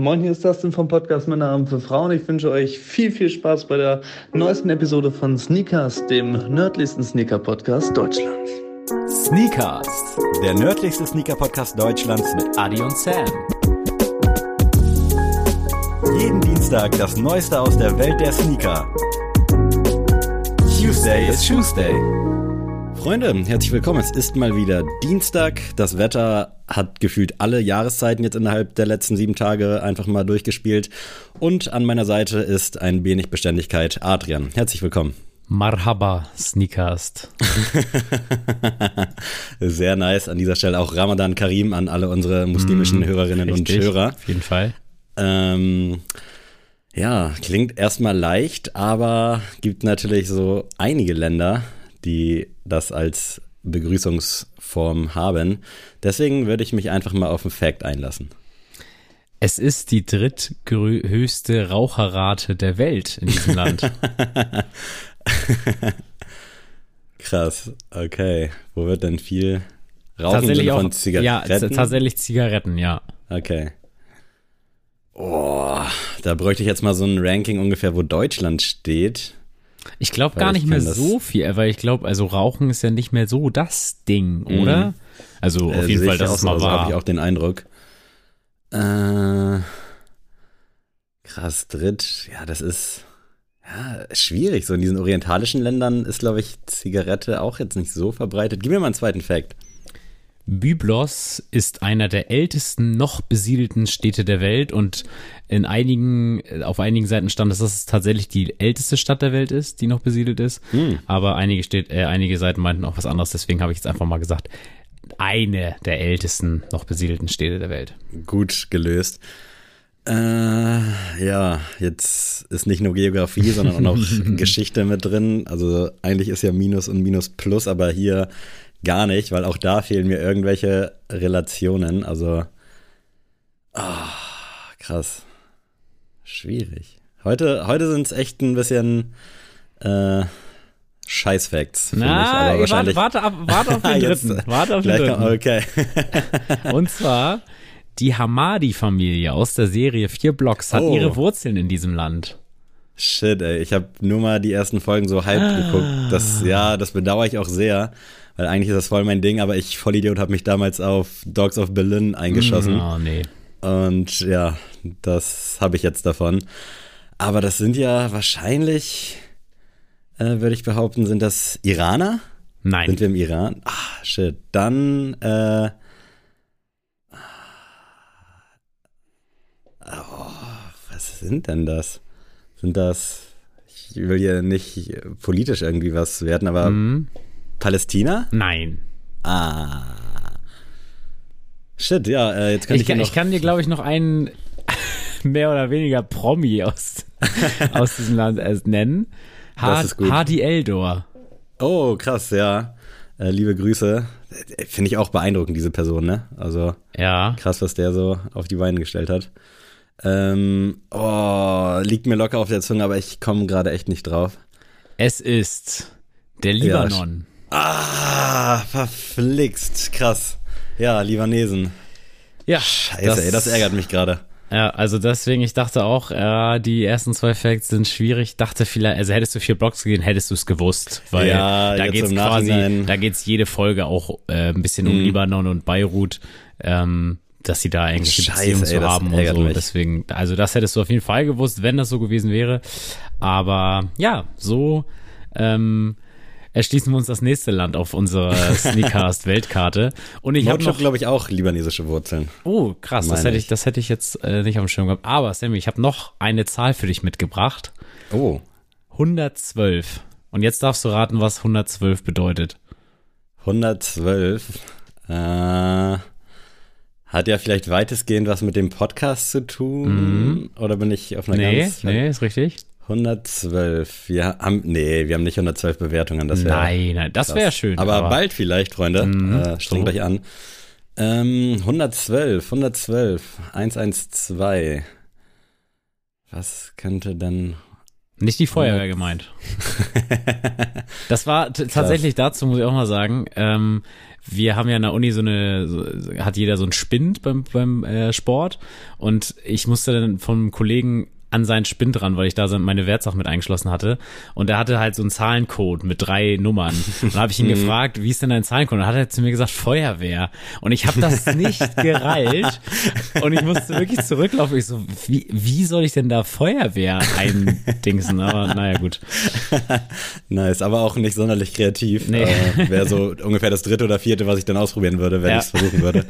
Moin, hier ist Dustin vom Podcast Männer Abend für Frauen. Ich wünsche euch viel, viel Spaß bei der neuesten Episode von Sneakers, dem nördlichsten Sneaker-Podcast Deutschlands. Sneakers, der nördlichste Sneaker-Podcast Deutschlands mit Adi und Sam. Jeden Dienstag das Neueste aus der Welt der Sneaker. Tuesday is Tuesday. Freunde, herzlich willkommen. Es ist mal wieder Dienstag. Das Wetter hat gefühlt alle Jahreszeiten jetzt innerhalb der letzten sieben Tage einfach mal durchgespielt. Und an meiner Seite ist ein wenig Beständigkeit Adrian. Herzlich willkommen. Marhaba, Sneakast. Sehr nice. An dieser Stelle auch Ramadan Karim an alle unsere muslimischen mm, Hörerinnen richtig, und Hörer. Auf jeden Fall. Ähm, ja, klingt erstmal leicht, aber gibt natürlich so einige Länder, die das als Begrüßungsform haben. Deswegen würde ich mich einfach mal auf einen Fact einlassen. Es ist die dritthöchste Raucherrate der Welt in diesem Land. Krass, okay. Wo wird denn viel Rauchen tatsächlich von Zigaretten? Ja, tatsächlich Zigaretten, ja. Okay. Oh, da bräuchte ich jetzt mal so ein Ranking ungefähr, wo Deutschland steht. Ich glaube gar nicht mehr so viel, weil ich glaube, also Rauchen ist ja nicht mehr so das Ding, mhm. oder? Also auf äh, jeden Fall, das ist mal also habe ich auch den Eindruck. Äh, krass, dritt, ja, das ist ja schwierig. So in diesen orientalischen Ländern ist, glaube ich, Zigarette auch jetzt nicht so verbreitet. Gib mir mal einen zweiten Fact. Byblos ist einer der ältesten noch besiedelten Städte der Welt und in einigen, auf einigen Seiten stand, dass das tatsächlich die älteste Stadt der Welt ist, die noch besiedelt ist. Hm. Aber einige, steht, äh, einige Seiten meinten auch was anderes, deswegen habe ich jetzt einfach mal gesagt, eine der ältesten noch besiedelten Städte der Welt. Gut gelöst. Äh, ja, jetzt ist nicht nur Geografie, sondern auch noch Geschichte mit drin. Also eigentlich ist ja Minus und Minus Plus, aber hier gar nicht, weil auch da fehlen mir irgendwelche Relationen. Also, oh, krass. Schwierig. Heute, heute sind es echt ein bisschen äh, Scheißfacts. Na, aber wahrscheinlich warte, warte, warte auf den dritten. warte auf den dritten. Okay. Und zwar, die Hamadi-Familie aus der Serie Vier Blocks hat oh. ihre Wurzeln in diesem Land. Shit, ey, ich habe nur mal die ersten Folgen so halb geguckt. Das, ja, das bedauere ich auch sehr weil eigentlich ist das voll mein Ding, aber ich, Vollidiot, habe mich damals auf Dogs of Berlin eingeschossen. Mm, oh, nee. Und ja, das habe ich jetzt davon. Aber das sind ja wahrscheinlich, äh, würde ich behaupten, sind das Iraner? Nein. Sind wir im Iran? Ah, shit. Dann, äh, oh, was sind denn das? Sind das, ich will hier nicht politisch irgendwie was werden, aber mhm. Palästina? Nein. Ah. Shit, ja, äh, jetzt kann ich, ich, kann, ich kann dir, glaube ich, noch einen mehr oder weniger Promi aus, aus diesem Land äh, nennen. Hardy Eldor. Oh, krass, ja. Äh, liebe Grüße. Finde ich auch beeindruckend, diese Person, ne? Also, ja. krass, was der so auf die Beine gestellt hat. Ähm, oh, liegt mir locker auf der Zunge, aber ich komme gerade echt nicht drauf. Es ist der Libanon. Ja, Ah, verflixt. Krass. Ja, Libanesen. Ja. Scheiße, das, ey, das ärgert mich gerade. Ja, also deswegen, ich dachte auch, äh, die ersten zwei Facts sind schwierig. Dachte vielleicht, also hättest du vier Blocks gegeben, hättest du es gewusst. Weil ja, da geht's quasi, da geht's jede Folge auch äh, ein bisschen um mhm. Libanon und Beirut. Ähm, dass sie da eigentlich Beziehungen zu haben und so. Mich. Deswegen, also das hättest du auf jeden Fall gewusst, wenn das so gewesen wäre. Aber ja, so ähm, erschließen wir uns das nächste Land auf unserer Sneakcast-Weltkarte. Und ich habe noch, glaube ich, auch libanesische Wurzeln. Oh, krass, das hätte ich, das hätte ich jetzt äh, nicht auf dem Schirm gehabt. Aber Sammy, ich habe noch eine Zahl für dich mitgebracht. Oh. 112. Und jetzt darfst du raten, was 112 bedeutet. 112. Äh, hat ja vielleicht weitestgehend was mit dem Podcast zu tun. Mhm. Oder bin ich auf einer nee, ganz. Nee, ist richtig. 112. Wir haben, nee, wir haben nicht 112 Bewertungen. Das nein, nein, das wäre schön. Aber, aber, bald vielleicht, Freunde. Mhm, äh, strengt so. euch an. Ähm, 112, 112, 112. Was könnte denn nicht die Feuerwehr gemeint. das war tatsächlich dazu, muss ich auch mal sagen, ähm, wir haben ja in der Uni so eine, so, hat jeder so ein Spind beim, beim äh, Sport und ich musste dann vom Kollegen an seinen Spind ran, weil ich da meine Wertsachen mit eingeschlossen hatte. Und er hatte halt so einen Zahlencode mit drei Nummern. Und da habe ich ihn mhm. gefragt, wie ist denn dein Zahlencode? Und dann hat er zu mir gesagt, Feuerwehr. Und ich habe das nicht gereilt. Und ich musste wirklich zurücklaufen. Ich so, wie, wie soll ich denn da Feuerwehr eindingsen? Aber naja, gut. nice, aber auch nicht sonderlich kreativ. Nee. Äh, Wäre so ungefähr das dritte oder vierte, was ich dann ausprobieren würde, wenn ja. ich es versuchen würde.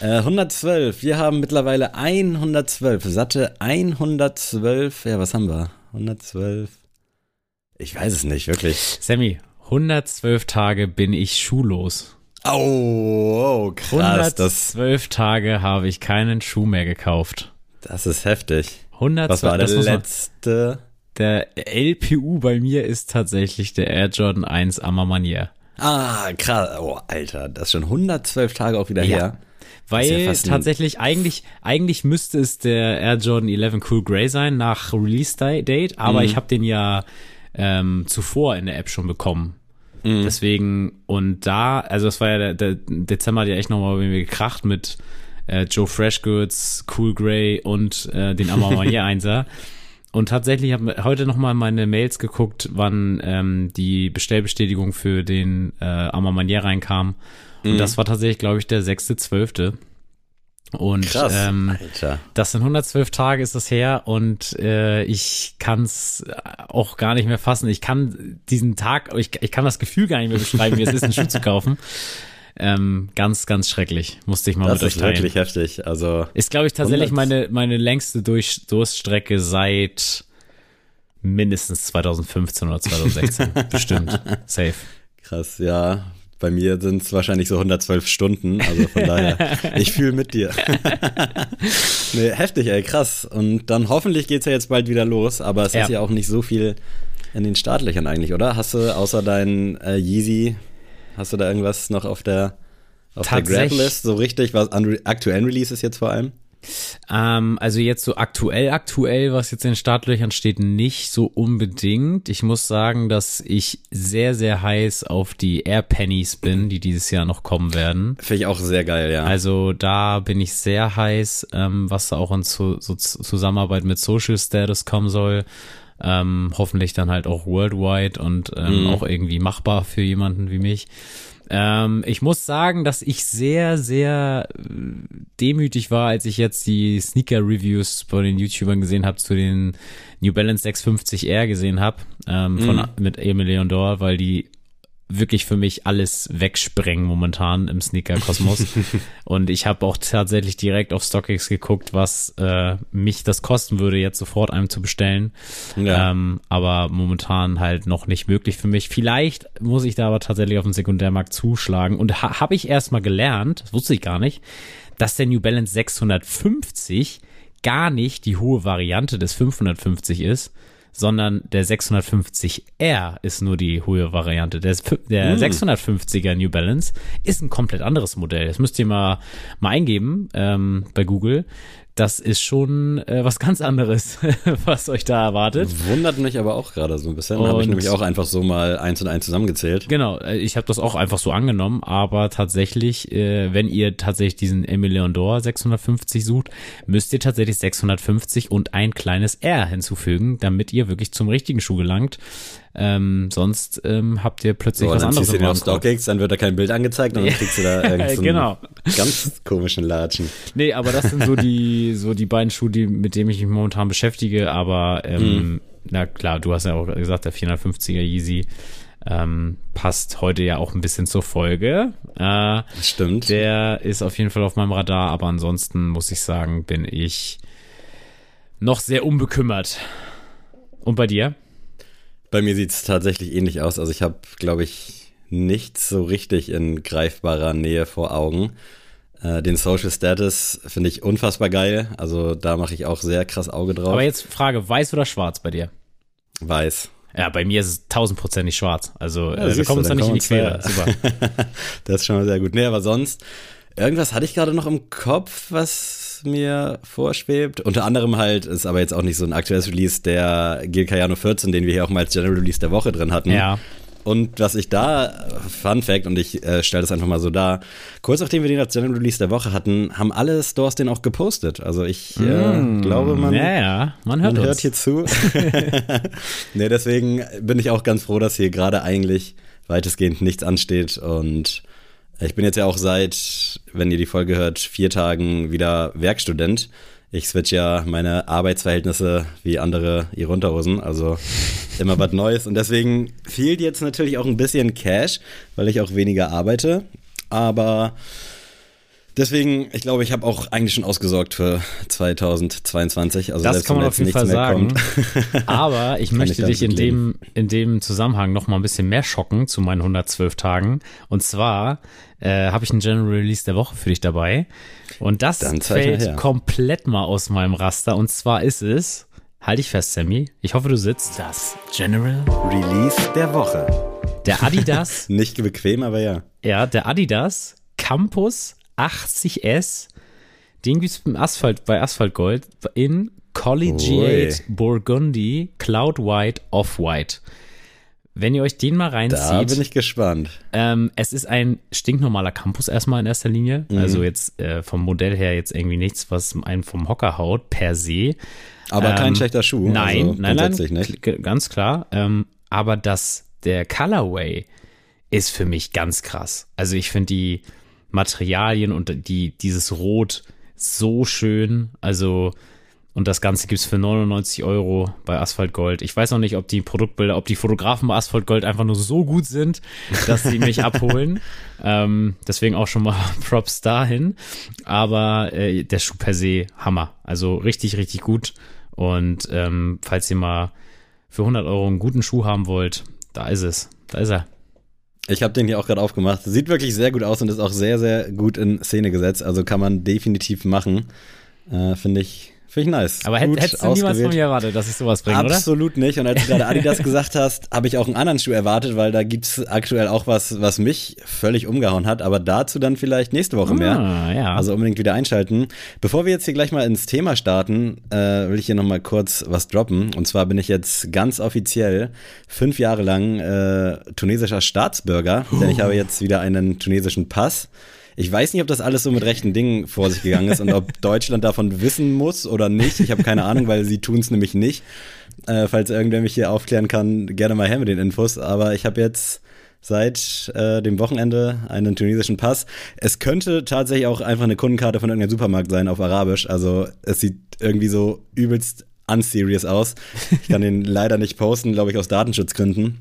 Äh, 112. Wir haben mittlerweile 112, satte 100 112, ja, was haben wir? 112. Ich weiß es nicht, wirklich. Sammy, 112 Tage bin ich schullos. Oh, oh krass. 112 Tage habe ich keinen Schuh mehr gekauft. Das ist heftig. 112, was war der letzte? Der LPU bei mir ist tatsächlich der Air Jordan 1 Amamanier. Ah, krass. Oh, Alter, das ist schon 112 Tage auch wieder ja. her. Weil ja tatsächlich, eigentlich, eigentlich müsste es der Air Jordan 11 Cool Grey sein nach Release Date, aber mhm. ich habe den ja ähm, zuvor in der App schon bekommen. Mhm. Deswegen, und da, also das war ja der, der Dezember hat ja echt nochmal bei mir gekracht mit äh, Joe Freshgoods, Cool Grey und äh, den Amamanier Einser. Und tatsächlich habe ich heute nochmal meine Mails geguckt, wann ähm, die Bestellbestätigung für den äh, Amamanier reinkam. Und mhm. das war tatsächlich, glaube ich, der 6.12. Und Krass, ähm, Alter. das sind 112 Tage ist das her und äh, ich kann es auch gar nicht mehr fassen. Ich kann diesen Tag, ich, ich kann das Gefühl gar nicht mehr beschreiben, wie es ist, einen Schuh zu kaufen. Ähm, ganz, ganz schrecklich. Musste ich mal das mit euch teilen. Das ist wirklich heftig. Also ist, glaube ich, tatsächlich meine, meine längste Durch Durststrecke seit mindestens 2015 oder 2016. Bestimmt. Safe. Krass, ja. Bei mir sind es wahrscheinlich so 112 Stunden, also von daher, ich fühle mit dir. nee, heftig, ey, krass. Und dann hoffentlich geht es ja jetzt bald wieder los, aber es ja. ist ja auch nicht so viel in den Startlöchern eigentlich, oder? Hast du außer deinen äh, Yeezy, hast du da irgendwas noch auf der, auf der Grab-List so richtig, was an aktuellen Releases jetzt vor allem? Ähm, also jetzt so aktuell, aktuell, was jetzt in den Startlöchern steht, nicht so unbedingt. Ich muss sagen, dass ich sehr, sehr heiß auf die Air Pennies bin, die dieses Jahr noch kommen werden. Finde ich auch sehr geil, ja. Also da bin ich sehr heiß, ähm, was da auch in so, so Zusammenarbeit mit Social Status kommen soll. Ähm, hoffentlich dann halt auch worldwide und ähm, mhm. auch irgendwie machbar für jemanden wie mich. Ähm, ich muss sagen, dass ich sehr, sehr äh, demütig war, als ich jetzt die Sneaker-Reviews von den YouTubern gesehen habe, zu den New Balance 650R gesehen habe, ähm, mhm. mit Emil Leondor, weil die wirklich für mich alles wegsprengen momentan im Sneaker-Kosmos. und ich habe auch tatsächlich direkt auf StockX geguckt, was äh, mich das kosten würde, jetzt sofort einem zu bestellen. Ja. Ähm, aber momentan halt noch nicht möglich für mich. Vielleicht muss ich da aber tatsächlich auf dem Sekundärmarkt zuschlagen. Und ha habe ich erst mal gelernt, das wusste ich gar nicht, dass der New Balance 650 gar nicht die hohe Variante des 550 ist, sondern der 650R ist nur die hohe Variante. Der, der mm. 650er New Balance ist ein komplett anderes Modell. Das müsst ihr mal, mal eingeben ähm, bei Google das ist schon äh, was ganz anderes, was euch da erwartet. Wundert mich aber auch gerade so ein bisschen. Habe ich nämlich auch einfach so mal eins und eins zusammengezählt. Genau, äh, ich habe das auch einfach so angenommen, aber tatsächlich, äh, wenn ihr tatsächlich diesen Emilion D'Or 650 sucht, müsst ihr tatsächlich 650 und ein kleines R hinzufügen, damit ihr wirklich zum richtigen Schuh gelangt. Ähm, sonst ähm, habt ihr plötzlich so, was anderes. Dann ziehst du auf StockX, dann wird da kein Bild angezeigt und dann kriegst du da irgendeinen genau. ganz komischen Latschen. Nee, aber das sind so die, so die beiden Schuhe, die, mit denen ich mich momentan beschäftige. Aber ähm, hm. na klar, du hast ja auch gesagt, der 450er Yeezy ähm, passt heute ja auch ein bisschen zur Folge. Äh, Stimmt. Der ist auf jeden Fall auf meinem Radar, aber ansonsten muss ich sagen, bin ich noch sehr unbekümmert. Und bei dir? Bei mir sieht es tatsächlich ähnlich aus. Also ich habe, glaube ich, nichts so richtig in greifbarer Nähe vor Augen. Äh, den Social Status finde ich unfassbar geil. Also da mache ich auch sehr krass Auge drauf. Aber jetzt Frage, weiß oder schwarz bei dir? Weiß. Ja, bei mir ist es tausendprozentig schwarz. Also ja, äh, wir kommen uns da nicht in die Quere. Super. das ist schon mal sehr gut. Nee, aber sonst, irgendwas hatte ich gerade noch im Kopf, was mir vorschwebt. Unter anderem halt, ist aber jetzt auch nicht so ein aktuelles Release, der Gil Cayano 14, den wir hier auch mal als General Release der Woche drin hatten. Ja. Und was ich da, Fun Fact, und ich äh, stelle das einfach mal so dar, kurz nachdem wir den General Release der Woche hatten, haben alle Stores den auch gepostet. Also ich äh, mm, glaube, man, ja, ja, man hört, man hört hier zu. nee, deswegen bin ich auch ganz froh, dass hier gerade eigentlich weitestgehend nichts ansteht und ich bin jetzt ja auch seit, wenn ihr die Folge hört, vier Tagen wieder Werkstudent. Ich switch ja meine Arbeitsverhältnisse wie andere ihre Unterhosen, also immer was Neues. Und deswegen fehlt jetzt natürlich auch ein bisschen Cash, weil ich auch weniger arbeite. Aber Deswegen, ich glaube, ich habe auch eigentlich schon ausgesorgt für 2022. Also das kann man auf jeden Fall sagen. Aber ich möchte ich dich in dem, in dem Zusammenhang noch mal ein bisschen mehr schocken zu meinen 112 Tagen. Und zwar äh, habe ich einen General Release der Woche für dich dabei. Und das fällt komplett mal aus meinem Raster. Und zwar ist es, halte ich fest, Sammy, ich hoffe, du sitzt, das General Release der Woche. Der Adidas. Nicht bequem, aber ja. Ja, der Adidas Campus 80S. Den gibt es beim Asphalt, bei Asphalt Gold in Collegiate Ui. Burgundy Cloud White Off-White. Wenn ihr euch den mal reinzieht. Da bin ich gespannt. Ähm, es ist ein stinknormaler Campus erstmal in erster Linie. Mhm. Also jetzt äh, vom Modell her jetzt irgendwie nichts, was einen vom Hocker haut, per se. Aber ähm, kein schlechter Schuh. Nein, also nein, nein, nicht. ganz klar. Ähm, aber das, der Colorway ist für mich ganz krass. Also ich finde die, Materialien und die, dieses Rot so schön. Also, und das Ganze gibt's für 99 Euro bei Asphalt Gold. Ich weiß noch nicht, ob die Produktbilder, ob die Fotografen bei Asphalt Gold einfach nur so gut sind, dass sie mich abholen. Ähm, deswegen auch schon mal Props dahin. Aber äh, der Schuh per se Hammer. Also richtig, richtig gut. Und ähm, falls ihr mal für 100 Euro einen guten Schuh haben wollt, da ist es. Da ist er. Ich habe den hier auch gerade aufgemacht. Sieht wirklich sehr gut aus und ist auch sehr, sehr gut in Szene gesetzt. Also kann man definitiv machen. Äh, Finde ich Finde ich nice. Aber Gut hättest du niemals von mir erwartet, dass ich sowas bringe, oder? Absolut nicht. Und als du gerade Adidas gesagt hast, habe ich auch einen anderen Schuh erwartet, weil da gibt es aktuell auch was, was mich völlig umgehauen hat. Aber dazu dann vielleicht nächste Woche mehr. Ah, ja. Also unbedingt wieder einschalten. Bevor wir jetzt hier gleich mal ins Thema starten, äh, will ich hier nochmal kurz was droppen. Und zwar bin ich jetzt ganz offiziell fünf Jahre lang äh, tunesischer Staatsbürger, denn ich habe jetzt wieder einen tunesischen Pass. Ich weiß nicht, ob das alles so mit rechten Dingen vor sich gegangen ist und ob Deutschland davon wissen muss oder nicht. Ich habe keine Ahnung, weil sie tun es nämlich nicht. Äh, falls irgendwer mich hier aufklären kann, gerne mal her mit den Infos. Aber ich habe jetzt seit äh, dem Wochenende einen tunesischen Pass. Es könnte tatsächlich auch einfach eine Kundenkarte von irgendeinem Supermarkt sein auf Arabisch. Also es sieht irgendwie so übelst unserious aus. Ich kann den leider nicht posten, glaube ich, aus Datenschutzgründen.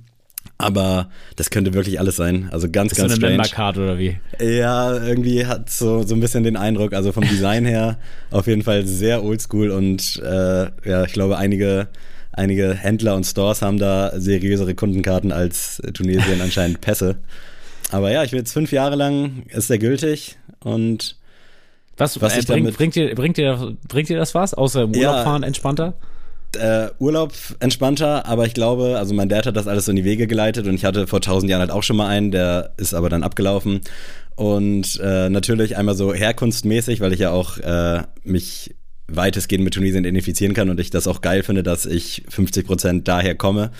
Aber das könnte wirklich alles sein. Also ganz, ist ganz so eine strange. oder wie? Ja, irgendwie hat so, so ein bisschen den Eindruck, also vom Design her auf jeden Fall sehr oldschool und äh, ja, ich glaube, einige, einige Händler und Stores haben da seriösere Kundenkarten als Tunesien anscheinend Pässe. Aber ja, ich bin jetzt fünf Jahre lang, ist der gültig und was, was äh, bringt, bringt, dir, bringt, dir, bringt dir das was? Außer im Urlaub ja, fahren entspannter? Äh, Urlaub entspannter, aber ich glaube, also mein Dad hat das alles so in die Wege geleitet und ich hatte vor tausend Jahren halt auch schon mal einen, der ist aber dann abgelaufen. Und äh, natürlich einmal so herkunftmäßig, weil ich ja auch äh, mich weitestgehend mit Tunesien identifizieren kann und ich das auch geil finde, dass ich 50 Prozent daher komme.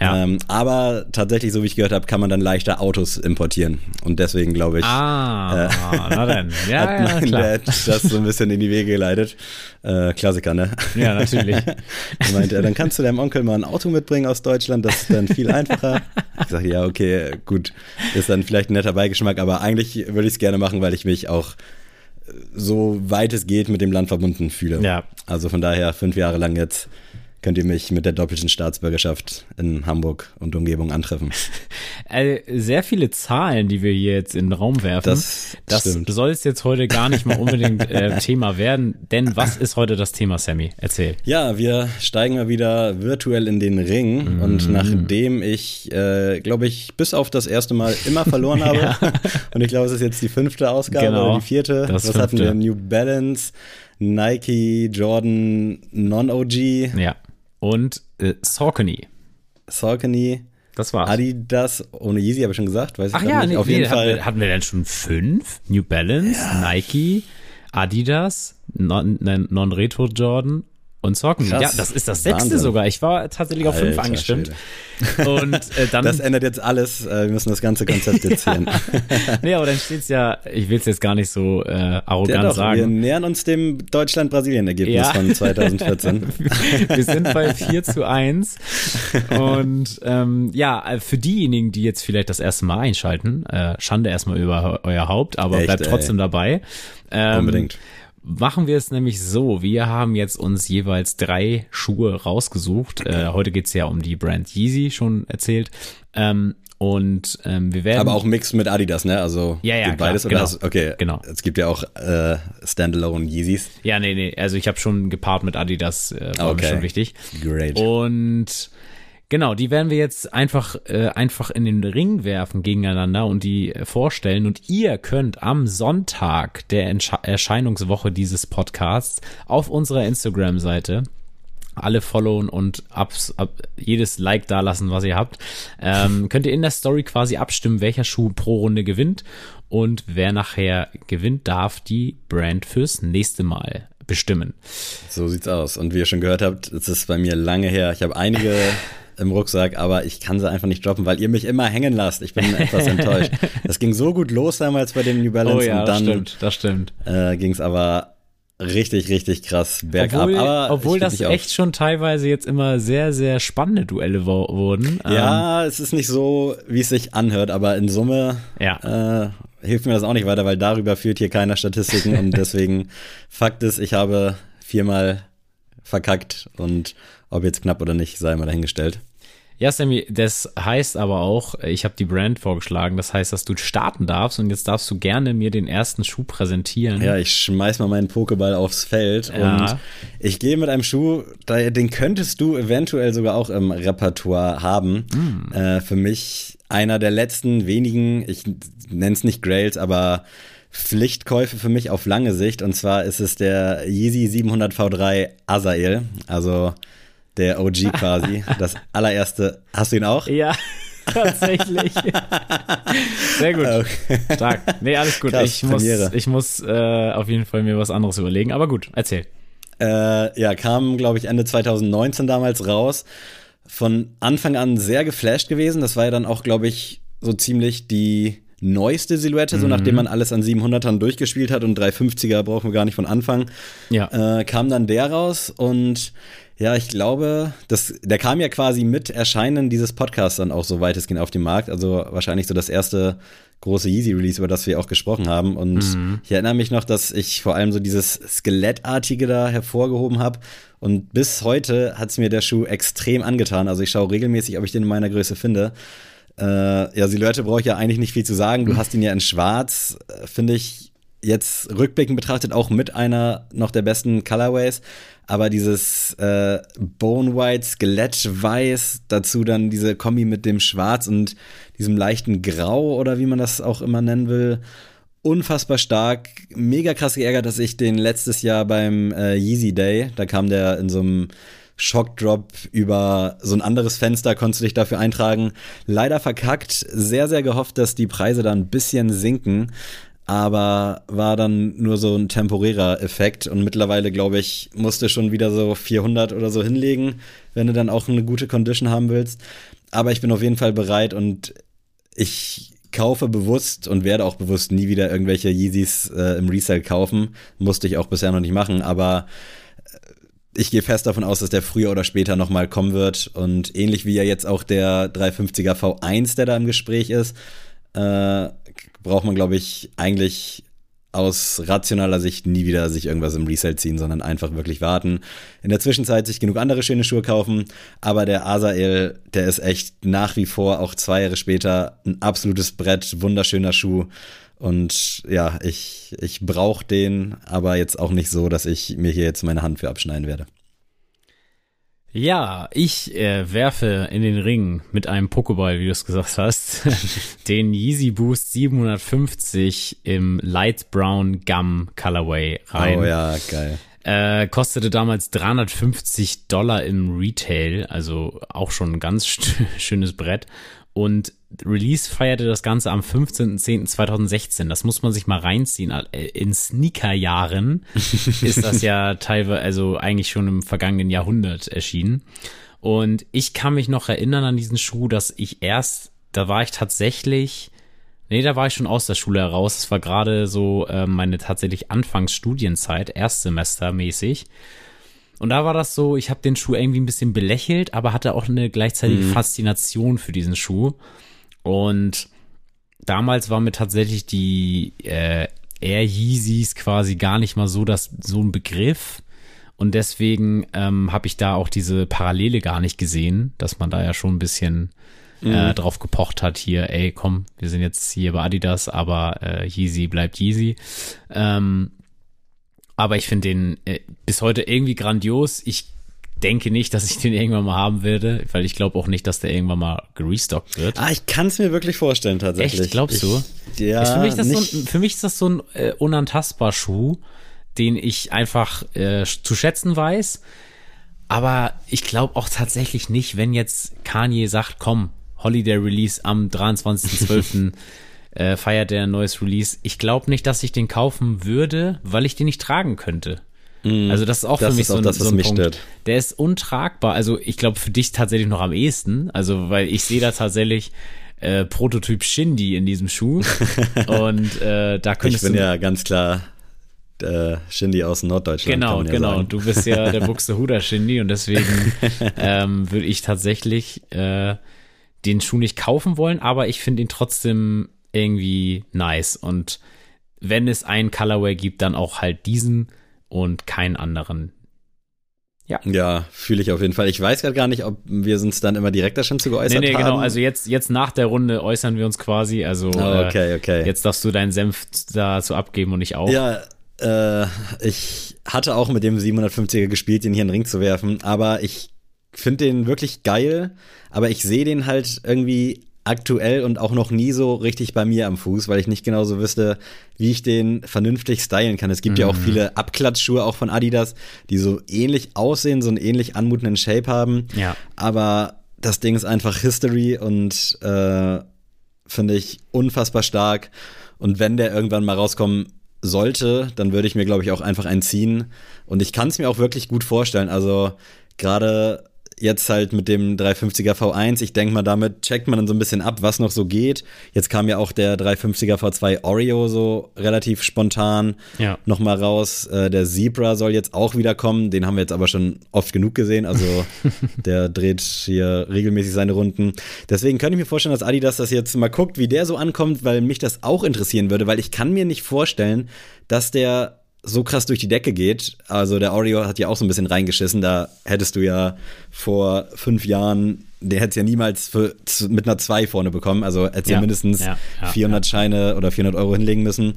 Ja. Ähm, aber tatsächlich, so wie ich gehört habe, kann man dann leichter Autos importieren. Und deswegen glaube ich, ah, äh, na dann. Ja, hat mein ja, klar. Dad das so ein bisschen in die Wege geleitet. Äh, Klassiker, ne? Ja, natürlich. er meinte, dann kannst du deinem Onkel mal ein Auto mitbringen aus Deutschland, das ist dann viel einfacher. Ich sage, ja, okay, gut, ist dann vielleicht ein netter Beigeschmack, aber eigentlich würde ich es gerne machen, weil ich mich auch so weit es geht mit dem Land verbunden fühle. Ja. Also von daher fünf Jahre lang jetzt könnt ihr mich mit der doppelten Staatsbürgerschaft in Hamburg und Umgebung antreffen. Äh, sehr viele Zahlen, die wir hier jetzt in den Raum werfen. Das, das soll es jetzt heute gar nicht mal unbedingt äh, Thema werden. Denn was ist heute das Thema, Sammy? Erzähl. Ja, wir steigen mal wieder virtuell in den Ring. Mm. Und nachdem ich, äh, glaube ich, bis auf das erste Mal immer verloren habe, ja. und ich glaube, es ist jetzt die fünfte Ausgabe genau, oder die vierte. was fünfte. hatten wir? New Balance. Nike, Jordan, Non-OG. Ja. Und äh, Saucony. Saucony. Das war's. Adidas ohne Yeezy, habe ich schon gesagt. Weiß Ach ich ja, nicht. Nee, Auf jeden nee, Fall. Hatten wir, hatten wir denn schon fünf? New Balance, ja. Nike, Adidas, Non-Retro non Jordan und zocken. Krass. Ja, das ist das sechste Wahnsinn. sogar. Ich war tatsächlich auf fünf angestimmt. Und äh, dann. Das ändert jetzt alles. Äh, wir müssen das ganze Konzept jetzt sehen. nee, aber dann steht's ja, ich will es jetzt gar nicht so äh, arrogant ja, doch, sagen. Wir nähern uns dem Deutschland-Brasilien-Ergebnis ja. von 2014. wir sind bei 4 zu 1. Und ähm, ja, für diejenigen, die jetzt vielleicht das erste Mal einschalten, äh, Schande erstmal über euer Haupt, aber Echt, bleibt trotzdem ey. dabei. Ähm, Unbedingt machen wir es nämlich so. Wir haben jetzt uns jeweils drei Schuhe rausgesucht. Äh, heute geht's ja um die Brand Yeezy, schon erzählt. Ähm, und ähm, wir werden. Aber auch Mix mit Adidas, ne? Also ja, ja, beides klar, genau, hast, okay. Genau. Es gibt ja auch äh, Standalone Yeezys. Ja, nee, nee. Also ich habe schon gepaart mit Adidas, äh, war okay. mir schon wichtig. Great. Und Genau, die werden wir jetzt einfach, äh, einfach in den Ring werfen gegeneinander und die äh, vorstellen. Und ihr könnt am Sonntag der Entsche Erscheinungswoche dieses Podcasts auf unserer Instagram-Seite alle followen und abs, ab, jedes Like dalassen, was ihr habt. Ähm, könnt ihr in der Story quasi abstimmen, welcher Schuh pro Runde gewinnt und wer nachher gewinnt, darf die Brand fürs nächste Mal bestimmen. So sieht's aus. Und wie ihr schon gehört habt, es ist bei mir lange her. Ich habe einige im Rucksack, aber ich kann sie einfach nicht droppen, weil ihr mich immer hängen lasst. Ich bin etwas enttäuscht. Das ging so gut los damals bei dem New Balance oh ja, und dann das stimmt, das stimmt. Äh, ging es aber richtig, richtig krass bergab. Obwohl, aber obwohl das echt schon teilweise jetzt immer sehr, sehr spannende Duelle wurden. Ja, ähm, es ist nicht so, wie es sich anhört, aber in Summe ja. äh, hilft mir das auch nicht weiter, weil darüber führt hier keiner Statistiken und deswegen Fakt ist, ich habe viermal verkackt und ob jetzt knapp oder nicht, sei mal dahingestellt. Ja, Sammy, das heißt aber auch, ich habe die Brand vorgeschlagen, das heißt, dass du starten darfst und jetzt darfst du gerne mir den ersten Schuh präsentieren. Ja, ich schmeiß mal meinen Pokéball aufs Feld ja. und ich gehe mit einem Schuh, den könntest du eventuell sogar auch im Repertoire haben. Mm. Äh, für mich einer der letzten wenigen, ich nenne es nicht Grails, aber Pflichtkäufe für mich auf lange Sicht und zwar ist es der Yeezy 700 V3 Azael, also der OG quasi, das allererste. Hast du ihn auch? Ja. Tatsächlich. Sehr gut. Okay. Stark. Nee, alles gut. Krass, ich muss, ich muss äh, auf jeden Fall mir was anderes überlegen. Aber gut, erzähl. Äh, ja, kam, glaube ich, Ende 2019 damals raus. Von Anfang an sehr geflasht gewesen. Das war ja dann auch, glaube ich, so ziemlich die neueste Silhouette, mhm. so nachdem man alles an 700ern durchgespielt hat und 350er brauchen wir gar nicht von Anfang. Ja. Äh, kam dann der raus und ja, ich glaube, das, der kam ja quasi mit Erscheinen dieses Podcasts dann auch so weitestgehend auf den Markt. Also wahrscheinlich so das erste große Yeezy-Release, über das wir auch gesprochen haben. Und mhm. ich erinnere mich noch, dass ich vor allem so dieses Skelettartige da hervorgehoben habe. Und bis heute hat es mir der Schuh extrem angetan. Also ich schaue regelmäßig, ob ich den in meiner Größe finde. Äh, ja, Silhouette brauche ich ja eigentlich nicht viel zu sagen. Du hast ihn ja in schwarz, äh, finde ich jetzt rückblickend betrachtet auch mit einer noch der besten Colorways aber dieses äh, Bone White, Skelett Weiß, dazu dann diese Kombi mit dem Schwarz und diesem leichten Grau oder wie man das auch immer nennen will, unfassbar stark. Mega krass geärgert, dass ich den letztes Jahr beim äh, Yeezy Day, da kam der in so einem Shockdrop über so ein anderes Fenster, konntest du dich dafür eintragen. Leider verkackt. Sehr, sehr gehofft, dass die Preise da ein bisschen sinken aber war dann nur so ein temporärer Effekt und mittlerweile, glaube ich, musste schon wieder so 400 oder so hinlegen, wenn du dann auch eine gute Condition haben willst. Aber ich bin auf jeden Fall bereit und ich kaufe bewusst und werde auch bewusst nie wieder irgendwelche Yeezys äh, im Resale kaufen. Musste ich auch bisher noch nicht machen, aber äh, ich gehe fest davon aus, dass der früher oder später nochmal kommen wird. Und ähnlich wie ja jetzt auch der 350er V1, der da im Gespräch ist, äh, braucht man, glaube ich, eigentlich aus rationaler Sicht nie wieder sich irgendwas im Resale ziehen, sondern einfach wirklich warten. In der Zwischenzeit sich genug andere schöne Schuhe kaufen. Aber der Asael, der ist echt nach wie vor, auch zwei Jahre später, ein absolutes Brett, wunderschöner Schuh. Und ja, ich, ich brauche den, aber jetzt auch nicht so, dass ich mir hier jetzt meine Hand für abschneiden werde. Ja, ich äh, werfe in den Ring mit einem Pokéball, wie du es gesagt hast, den Yeezy Boost 750 im Light Brown Gum Colorway rein. Oh ja, geil. Äh, kostete damals 350 Dollar im Retail, also auch schon ein ganz schönes Brett. Und Release feierte das Ganze am 15.10.2016. Das muss man sich mal reinziehen. Äh, in Sneaker-Jahren ist das ja teilweise, also eigentlich schon im vergangenen Jahrhundert erschienen. Und ich kann mich noch erinnern an diesen Schuh, dass ich erst, da war ich tatsächlich, nee, da war ich schon aus der Schule heraus. Es war gerade so äh, meine tatsächlich Anfangsstudienzeit, Erstsemester mäßig. Und da war das so, ich habe den Schuh irgendwie ein bisschen belächelt, aber hatte auch eine gleichzeitige mhm. Faszination für diesen Schuh. Und damals war mir tatsächlich die äh, Air Yeezys quasi gar nicht mal so das so ein Begriff. Und deswegen ähm, habe ich da auch diese Parallele gar nicht gesehen, dass man da ja schon ein bisschen äh, mhm. drauf gepocht hat hier, ey, komm, wir sind jetzt hier bei Adidas, aber äh, Yeezy bleibt Yeezy. Ähm, aber ich finde den äh, bis heute irgendwie grandios. Ich denke nicht, dass ich den irgendwann mal haben werde, weil ich glaube auch nicht, dass der irgendwann mal gerestockt wird. Ah, ich kann es mir wirklich vorstellen tatsächlich. Echt, glaubst du? Ich, ja, für, mich so ein, für mich ist das so ein äh, unantastbar Schuh, den ich einfach äh, zu schätzen weiß. Aber ich glaube auch tatsächlich nicht, wenn jetzt Kanye sagt, komm, Holiday Release am 23.12. äh, feiert der ein neues Release. Ich glaube nicht, dass ich den kaufen würde, weil ich den nicht tragen könnte. Mm, also das ist auch das für mich so, ein, das, so ein Punkt. Stört. Der ist untragbar. Also ich glaube für dich tatsächlich noch am ehesten. Also weil ich sehe da tatsächlich äh, Prototyp Shindy in diesem Schuh. Und äh, da könntest Ich bin ja ganz klar äh, Shindy aus Norddeutschland. Genau, ja genau. Sagen. Du bist ja der Buxtehuder Shindy und deswegen ähm, würde ich tatsächlich äh, den Schuh nicht kaufen wollen, aber ich finde ihn trotzdem irgendwie nice. Und wenn es einen Colorway gibt, dann auch halt diesen und keinen anderen. Ja. Ja, fühle ich auf jeden Fall. Ich weiß gerade gar nicht, ob wir uns dann immer direkt da schon zu geäußert nee, nee, genau. haben. Also jetzt, jetzt nach der Runde äußern wir uns quasi. Also oh, okay, okay. Äh, jetzt darfst du deinen Senf dazu abgeben und ich auch. Ja, äh, ich hatte auch mit dem 750er gespielt, den hier in den Ring zu werfen, aber ich finde den wirklich geil, aber ich sehe den halt irgendwie aktuell und auch noch nie so richtig bei mir am Fuß, weil ich nicht genau so wüsste, wie ich den vernünftig stylen kann. Es gibt mhm. ja auch mhm. viele Abklatschschuhe auch von Adidas, die so ähnlich aussehen, so einen ähnlich anmutenden Shape haben. Ja. Aber das Ding ist einfach History und äh, finde ich unfassbar stark. Und wenn der irgendwann mal rauskommen sollte, dann würde ich mir, glaube ich, auch einfach einen ziehen. Und ich kann es mir auch wirklich gut vorstellen. Also gerade jetzt halt mit dem 350er V1, ich denke mal, damit checkt man dann so ein bisschen ab, was noch so geht. Jetzt kam ja auch der 350er V2 Oreo so relativ spontan ja. nochmal raus. Äh, der Zebra soll jetzt auch wieder kommen, den haben wir jetzt aber schon oft genug gesehen, also der dreht hier regelmäßig seine Runden. Deswegen könnte ich mir vorstellen, dass Adidas das jetzt mal guckt, wie der so ankommt, weil mich das auch interessieren würde, weil ich kann mir nicht vorstellen, dass der so krass durch die Decke geht. Also der Oreo hat ja auch so ein bisschen reingeschissen. Da hättest du ja vor fünf Jahren, der hätte es ja niemals für, mit einer 2 vorne bekommen. Also hätte ja, ja mindestens ja, ja, 400 Scheine oder 400 Euro hinlegen müssen.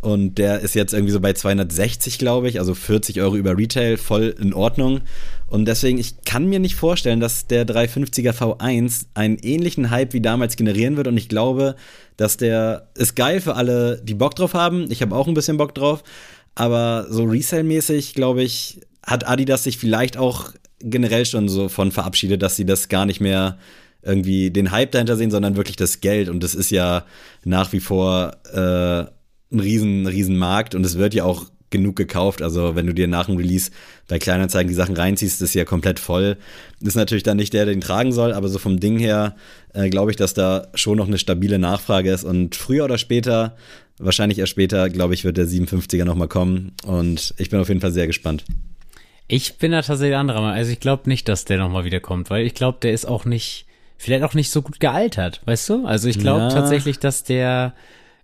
Und der ist jetzt irgendwie so bei 260, glaube ich. Also 40 Euro über Retail, voll in Ordnung. Und deswegen, ich kann mir nicht vorstellen, dass der 350er V1 einen ähnlichen Hype wie damals generieren wird. Und ich glaube, dass der ist geil für alle, die Bock drauf haben. Ich habe auch ein bisschen Bock drauf. Aber so Resale-mäßig, glaube ich, hat Adidas sich vielleicht auch generell schon so von verabschiedet, dass sie das gar nicht mehr irgendwie den Hype dahinter sehen, sondern wirklich das Geld. Und das ist ja nach wie vor äh, ein riesen, riesen Markt und es wird ja auch genug gekauft. Also wenn du dir nach dem Release bei Kleinanzeigen die Sachen reinziehst, ist ja komplett voll. Ist natürlich dann nicht der, der den tragen soll, aber so vom Ding her äh, glaube ich, dass da schon noch eine stabile Nachfrage ist und früher oder später Wahrscheinlich erst später, glaube ich, wird der 57er nochmal kommen. Und ich bin auf jeden Fall sehr gespannt. Ich bin da tatsächlich anderer Meinung. Also ich glaube nicht, dass der nochmal wiederkommt, weil ich glaube, der ist auch nicht, vielleicht auch nicht so gut gealtert, weißt du? Also ich glaube ja. tatsächlich, dass der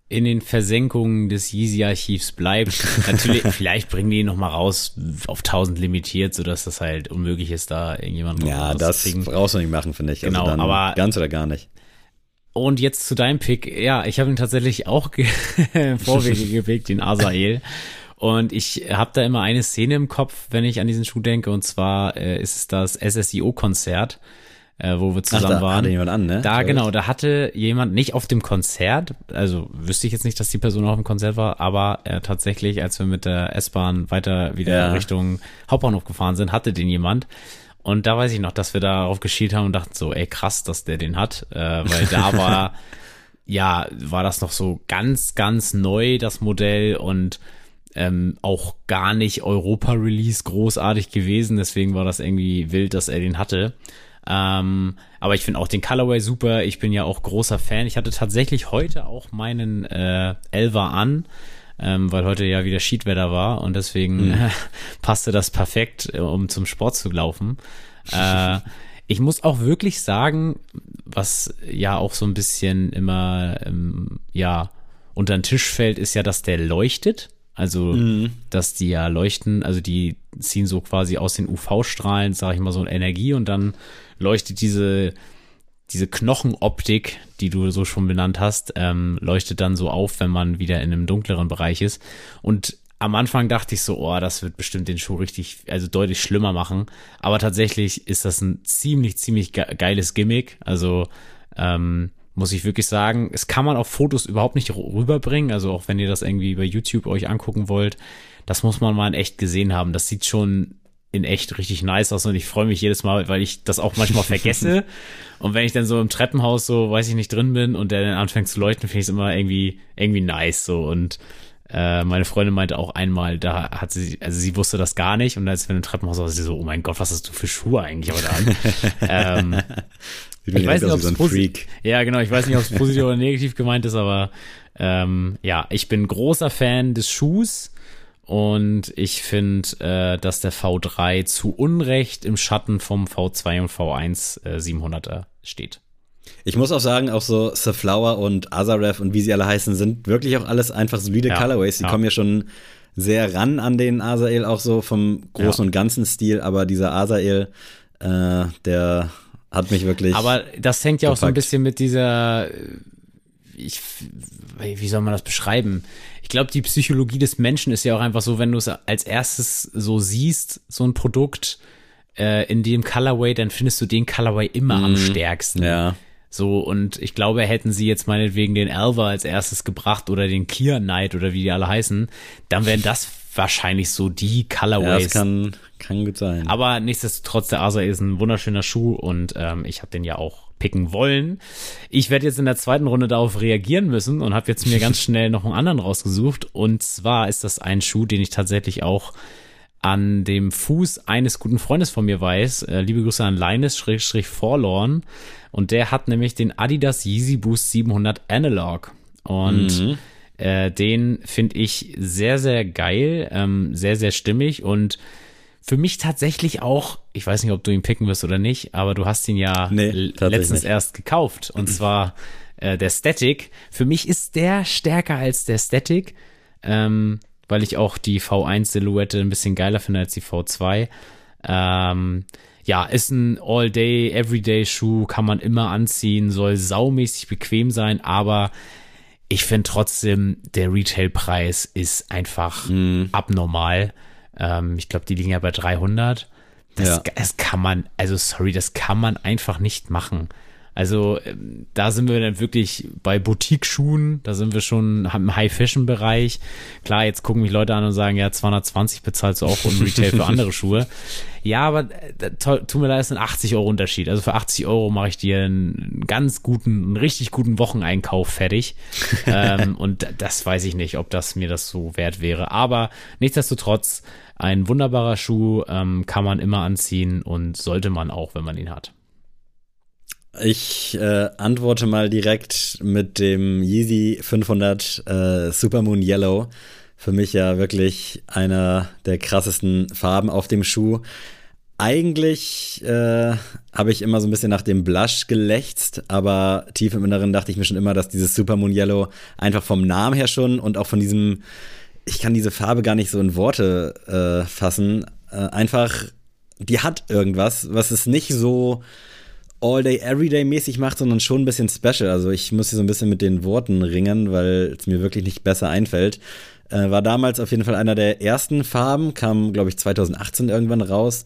in den Versenkungen des Yeezy-Archivs bleibt. Natürlich, vielleicht bringen die ihn nochmal raus auf 1000 limitiert, sodass das halt unmöglich ist, da irgendjemand Ja, das brauchst du nicht machen, finde ich. Also genau, also aber ganz oder gar nicht. Und jetzt zu deinem Pick. Ja, ich habe ihn tatsächlich auch Vorwege gepickt, den Asael. Und ich habe da immer eine Szene im Kopf, wenn ich an diesen Schuh denke. Und zwar äh, ist es das SSIO-Konzert äh, wo wir zusammen Ach, da waren. Hatte jemand an, ne? Da, genau, da hatte jemand nicht auf dem Konzert, also wüsste ich jetzt nicht, dass die Person auf dem Konzert war, aber äh, tatsächlich, als wir mit der S-Bahn weiter wieder ja. Richtung Hauptbahnhof gefahren sind, hatte den jemand. Und da weiß ich noch, dass wir darauf geschielt haben und dachten so, ey, krass, dass der den hat, äh, weil da war, ja, war das noch so ganz, ganz neu, das Modell und ähm, auch gar nicht Europa-Release großartig gewesen, deswegen war das irgendwie wild, dass er den hatte. Ähm, aber ich finde auch den Colorway super. Ich bin ja auch großer Fan. Ich hatte tatsächlich heute auch meinen äh, Elva an, ähm, weil heute ja wieder Schiedwetter war und deswegen mhm. passte das perfekt, äh, um zum Sport zu laufen. Äh, ich muss auch wirklich sagen, was ja auch so ein bisschen immer ähm, ja unter den Tisch fällt, ist ja, dass der leuchtet. Also, mhm. dass die ja leuchten, also die ziehen so quasi aus den UV-Strahlen, sage ich mal, so eine Energie und dann leuchtet diese, diese Knochenoptik, die du so schon benannt hast, ähm, leuchtet dann so auf, wenn man wieder in einem dunkleren Bereich ist. Und am Anfang dachte ich so, oh, das wird bestimmt den Schuh richtig, also deutlich schlimmer machen. Aber tatsächlich ist das ein ziemlich, ziemlich geiles Gimmick. Also, ähm, muss ich wirklich sagen. Es kann man auf Fotos überhaupt nicht rüberbringen. Also auch wenn ihr das irgendwie bei YouTube euch angucken wollt, das muss man mal in echt gesehen haben. Das sieht schon in echt richtig nice aus und ich freue mich jedes Mal, weil ich das auch manchmal vergesse. und wenn ich dann so im Treppenhaus so, weiß ich nicht, drin bin und der dann anfängt zu leuchten, finde ich es immer irgendwie, irgendwie nice so und äh, meine Freundin meinte auch einmal, da hat sie, also sie wusste das gar nicht und als wir im Treppenhaus war sie so, oh mein Gott, was hast du für Schuhe eigentlich heute an? ähm, ich weiß nicht, ob es positiv, ja genau, ich weiß nicht, ob es positiv oder negativ gemeint ist, aber ähm, ja, ich bin großer Fan des Schuhs und ich finde, äh, dass der V3 zu Unrecht im Schatten vom V2 und V1 äh, 700er steht. Ich muss auch sagen, auch so The Flower und Azaref und wie sie alle heißen, sind wirklich auch alles einfach solide ja, Colorways. Die ja. kommen ja schon sehr ran an den Azael, auch so vom großen ja. und ganzen Stil, aber dieser Azael, äh, der hat mich wirklich. Aber das hängt ja gepackt. auch so ein bisschen mit dieser, ich, wie soll man das beschreiben? Ich glaube, die Psychologie des Menschen ist ja auch einfach so, wenn du es als erstes so siehst, so ein Produkt äh, in dem Colorway, dann findest du den Colorway immer mm, am mhm. stärksten. Ja. So, und ich glaube, hätten sie jetzt meinetwegen den Alva als erstes gebracht oder den Clear Knight oder wie die alle heißen, dann wären das wahrscheinlich so die Colorways. Ja, das kann, kann gut sein. Aber nichtsdestotrotz, der Asa ist ein wunderschöner Schuh und ähm, ich habe den ja auch picken wollen. Ich werde jetzt in der zweiten Runde darauf reagieren müssen und habe jetzt mir ganz schnell noch einen anderen rausgesucht. Und zwar ist das ein Schuh, den ich tatsächlich auch an dem Fuß eines guten Freundes von mir weiß. Äh, liebe Grüße an Linus-Forlorn. Und der hat nämlich den Adidas Yeezy Boost 700 Analog. Und mhm. äh, den finde ich sehr, sehr geil, ähm, sehr, sehr stimmig und für mich tatsächlich auch, ich weiß nicht, ob du ihn picken wirst oder nicht, aber du hast ihn ja nee, letztens erst gekauft. Und zwar äh, der Static. Für mich ist der stärker als der Static, ähm, weil ich auch die V1-Silhouette ein bisschen geiler finde als die V2. Ähm, ja, ist ein All-Day, Everyday-Schuh, kann man immer anziehen, soll saumäßig bequem sein, aber ich finde trotzdem, der Retail-Preis ist einfach mm. abnormal. Ähm, ich glaube, die liegen ja bei 300. Das, ja. das kann man, also sorry, das kann man einfach nicht machen. Also ähm, da sind wir dann wirklich bei Boutique-Schuhen, da sind wir schon im High-Fashion-Bereich. Klar, jetzt gucken mich Leute an und sagen, ja, 220 bezahlst du auch im Retail für andere Schuhe. Ja, aber äh, tut mir leid, ist ein 80 Euro Unterschied. Also für 80 Euro mache ich dir einen ganz guten, einen richtig guten Wocheneinkauf fertig. ähm, und das weiß ich nicht, ob das mir das so wert wäre. Aber nichtsdestotrotz, ein wunderbarer Schuh ähm, kann man immer anziehen und sollte man auch, wenn man ihn hat. Ich äh, antworte mal direkt mit dem Yeezy 500 äh, Supermoon Yellow. Für mich ja wirklich einer der krassesten Farben auf dem Schuh. Eigentlich äh, habe ich immer so ein bisschen nach dem Blush gelächzt, aber tief im Inneren dachte ich mir schon immer, dass dieses Supermoon Yellow einfach vom Namen her schon und auch von diesem, ich kann diese Farbe gar nicht so in Worte äh, fassen, äh, einfach, die hat irgendwas, was es nicht so All-Day, Everyday-mäßig macht, sondern schon ein bisschen special. Also ich muss hier so ein bisschen mit den Worten ringen, weil es mir wirklich nicht besser einfällt. Äh, war damals auf jeden Fall einer der ersten Farben, kam, glaube ich, 2018 irgendwann raus.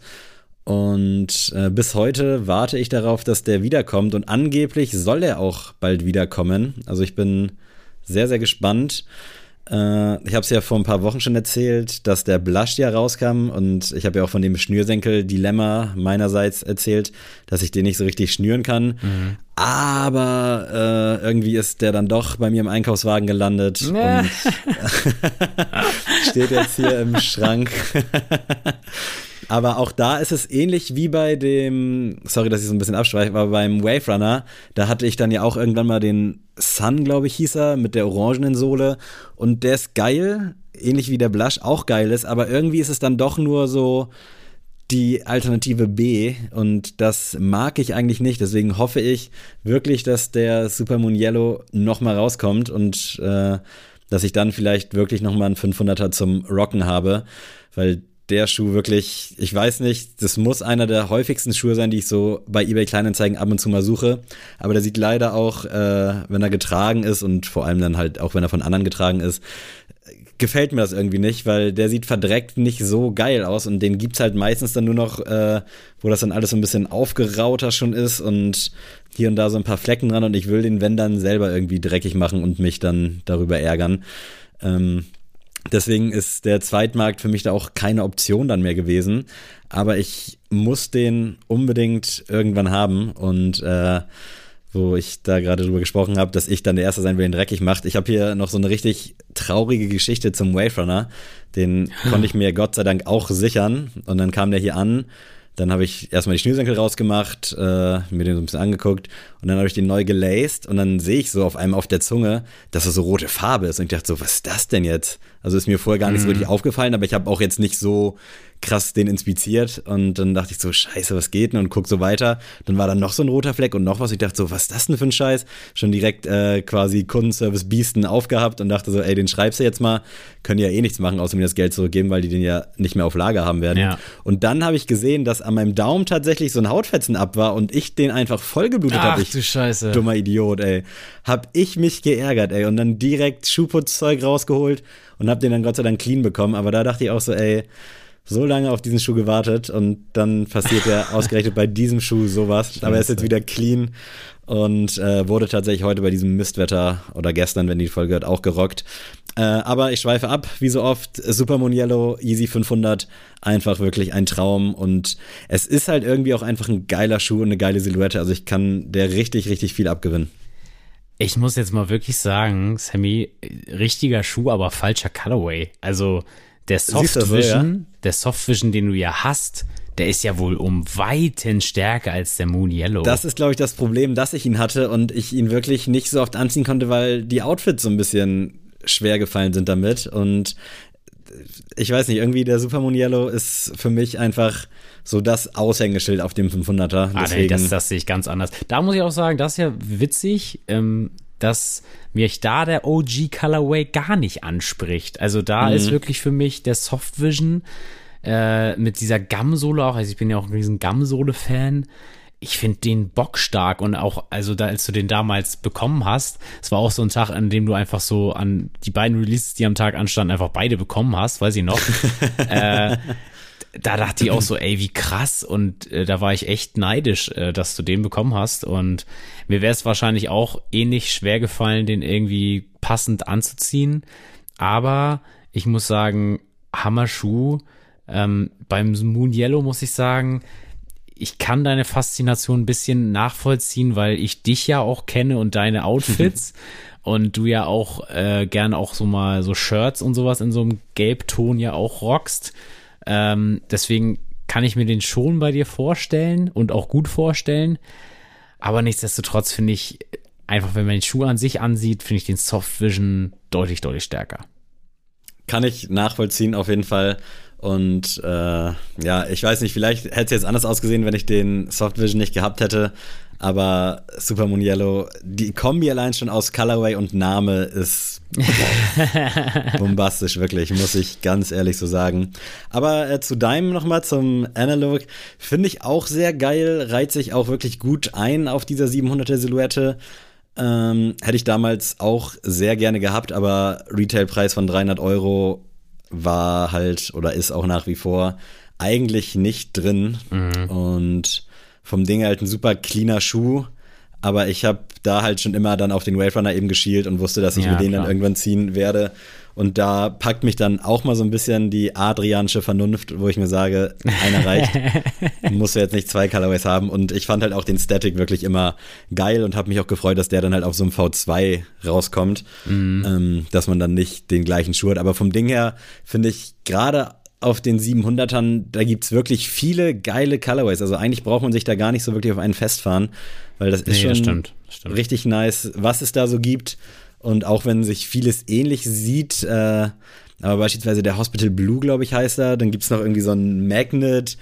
Und äh, bis heute warte ich darauf, dass der wiederkommt. Und angeblich soll er auch bald wiederkommen. Also ich bin sehr, sehr gespannt. Äh, ich habe es ja vor ein paar Wochen schon erzählt, dass der Blush ja rauskam. Und ich habe ja auch von dem Schnürsenkel-Dilemma meinerseits erzählt, dass ich den nicht so richtig schnüren kann. Mhm. Aber äh, irgendwie ist der dann doch bei mir im Einkaufswagen gelandet und steht jetzt hier im Schrank. Aber auch da ist es ähnlich wie bei dem, sorry, dass ich so ein bisschen abschweife, aber beim Wave Runner, da hatte ich dann ja auch irgendwann mal den Sun, glaube ich, hieß er, mit der orangenen Sohle. Und der ist geil, ähnlich wie der Blush auch geil ist, aber irgendwie ist es dann doch nur so die Alternative B und das mag ich eigentlich nicht. Deswegen hoffe ich wirklich, dass der Super Moon Yellow nochmal rauskommt und äh, dass ich dann vielleicht wirklich nochmal einen 500er zum Rocken habe, weil der Schuh wirklich, ich weiß nicht, das muss einer der häufigsten Schuhe sein, die ich so bei eBay Kleinanzeigen ab und zu mal suche. Aber der sieht leider auch, äh, wenn er getragen ist und vor allem dann halt auch, wenn er von anderen getragen ist, gefällt mir das irgendwie nicht, weil der sieht verdreckt nicht so geil aus und den gibt's halt meistens dann nur noch, äh, wo das dann alles so ein bisschen aufgerauter schon ist und hier und da so ein paar Flecken dran und ich will den, wenn dann, selber irgendwie dreckig machen und mich dann darüber ärgern. Ähm, Deswegen ist der Zweitmarkt für mich da auch keine Option dann mehr gewesen. Aber ich muss den unbedingt irgendwann haben. Und äh, wo ich da gerade drüber gesprochen habe, dass ich dann der Erste sein will, den dreckig macht. Ich habe hier noch so eine richtig traurige Geschichte zum Wave Runner. Den konnte ich mir Gott sei Dank auch sichern. Und dann kam der hier an dann habe ich erstmal die Schnürsenkel rausgemacht, äh, mir den so ein bisschen angeguckt und dann habe ich den neu gelaced und dann sehe ich so auf einmal auf der Zunge, dass er so rote Farbe ist und ich dachte so, was ist das denn jetzt? Also ist mir vorher gar nicht so mhm. wirklich aufgefallen, aber ich habe auch jetzt nicht so krass den inspiziert und dann dachte ich so, scheiße, was geht denn und guck so weiter. Dann war da noch so ein roter Fleck und noch was. Ich dachte so, was ist das denn für ein Scheiß? Schon direkt äh, quasi Kundenservice Biesten aufgehabt und dachte so, ey, den schreibst du jetzt mal. Können ja eh nichts machen, außer mir das Geld zurückgeben, weil die den ja nicht mehr auf Lager haben werden. Ja. Und dann habe ich gesehen, dass an meinem Daumen tatsächlich so ein Hautfetzen ab war und ich den einfach vollgeblutet habe. Ach du Scheiße. Dummer Idiot, ey. Hab ich mich geärgert, ey. Und dann direkt Schuhputzzeug rausgeholt und hab den dann Gott sei Dank clean bekommen. Aber da dachte ich auch so, ey, so lange auf diesen Schuh gewartet und dann passiert ja ausgerechnet bei diesem Schuh sowas. Scheiße. Aber er ist jetzt wieder clean und äh, wurde tatsächlich heute bei diesem Mistwetter oder gestern, wenn die Folge hört, auch gerockt. Äh, aber ich schweife ab, wie so oft. Super Moon Yellow, Easy 500, einfach wirklich ein Traum und es ist halt irgendwie auch einfach ein geiler Schuh und eine geile Silhouette. Also ich kann der richtig, richtig viel abgewinnen. Ich muss jetzt mal wirklich sagen, Sammy, richtiger Schuh, aber falscher Colorway. Also der Soft Vision, ja? der Soft Vision, den du ja hast, der ist ja wohl um Weiten stärker als der Moon Yellow. Das ist, glaube ich, das Problem, dass ich ihn hatte und ich ihn wirklich nicht so oft anziehen konnte, weil die Outfits so ein bisschen schwer gefallen sind damit. Und ich weiß nicht, irgendwie der Super Moon Yellow ist für mich einfach so das Aushängeschild auf dem 500er. Ah, nee, das, das sehe ich ganz anders. Da muss ich auch sagen, das ist ja witzig. Ähm, dass mich da der OG Colorway gar nicht anspricht. Also da mhm. ist wirklich für mich der Soft Vision äh, mit dieser Gamsole auch, also ich bin ja auch ein riesen Gamsole-Fan. Ich finde den bockstark und auch, also da, als du den damals bekommen hast, es war auch so ein Tag, an dem du einfach so an die beiden Releases, die am Tag anstanden, einfach beide bekommen hast, weiß ich noch. äh, da dachte ich auch so, ey, wie krass. Und äh, da war ich echt neidisch, äh, dass du den bekommen hast. Und mir wäre es wahrscheinlich auch ähnlich schwer gefallen, den irgendwie passend anzuziehen. Aber ich muss sagen, Hammerschuh. Ähm, beim Moon Yellow muss ich sagen, ich kann deine Faszination ein bisschen nachvollziehen, weil ich dich ja auch kenne und deine Outfits. und du ja auch äh, gern auch so mal so Shirts und sowas in so einem Gelbton ja auch rockst. Ähm, deswegen kann ich mir den schon bei dir vorstellen und auch gut vorstellen. Aber nichtsdestotrotz finde ich, einfach wenn man den Schuh an sich ansieht, finde ich den Soft Vision deutlich, deutlich stärker. Kann ich nachvollziehen auf jeden Fall. Und äh, ja, ich weiß nicht, vielleicht hätte es jetzt anders ausgesehen, wenn ich den Soft Vision nicht gehabt hätte. Aber Super Moon Yellow, die Kombi allein schon aus Colorway und Name ist bombastisch, wirklich, muss ich ganz ehrlich so sagen. Aber äh, zu deinem nochmal, zum Analog, finde ich auch sehr geil, reiht sich auch wirklich gut ein auf dieser 700er Silhouette. Ähm, hätte ich damals auch sehr gerne gehabt, aber Retailpreis von 300 Euro war halt oder ist auch nach wie vor eigentlich nicht drin. Mhm. Und vom Ding halt ein super cleaner Schuh. Aber ich habe da halt schon immer dann auf den Wave Runner eben geschielt und wusste, dass ich ja, mir den klar. dann irgendwann ziehen werde. Und da packt mich dann auch mal so ein bisschen die adrianische Vernunft, wo ich mir sage, einer reicht. Muss jetzt nicht zwei Colorways haben. Und ich fand halt auch den Static wirklich immer geil und habe mich auch gefreut, dass der dann halt auf so einem V2 rauskommt, mhm. ähm, dass man dann nicht den gleichen Schuh hat. Aber vom Ding her finde ich gerade auf den 700ern, da gibt's wirklich viele geile Colorways. Also eigentlich braucht man sich da gar nicht so wirklich auf einen festfahren, weil das ist nee, schon das stimmt, das stimmt. richtig nice, was es da so gibt. Und auch wenn sich vieles ähnlich sieht, äh, aber beispielsweise der Hospital Blue, glaube ich, heißt er. Dann gibt es noch irgendwie so ein Magnet,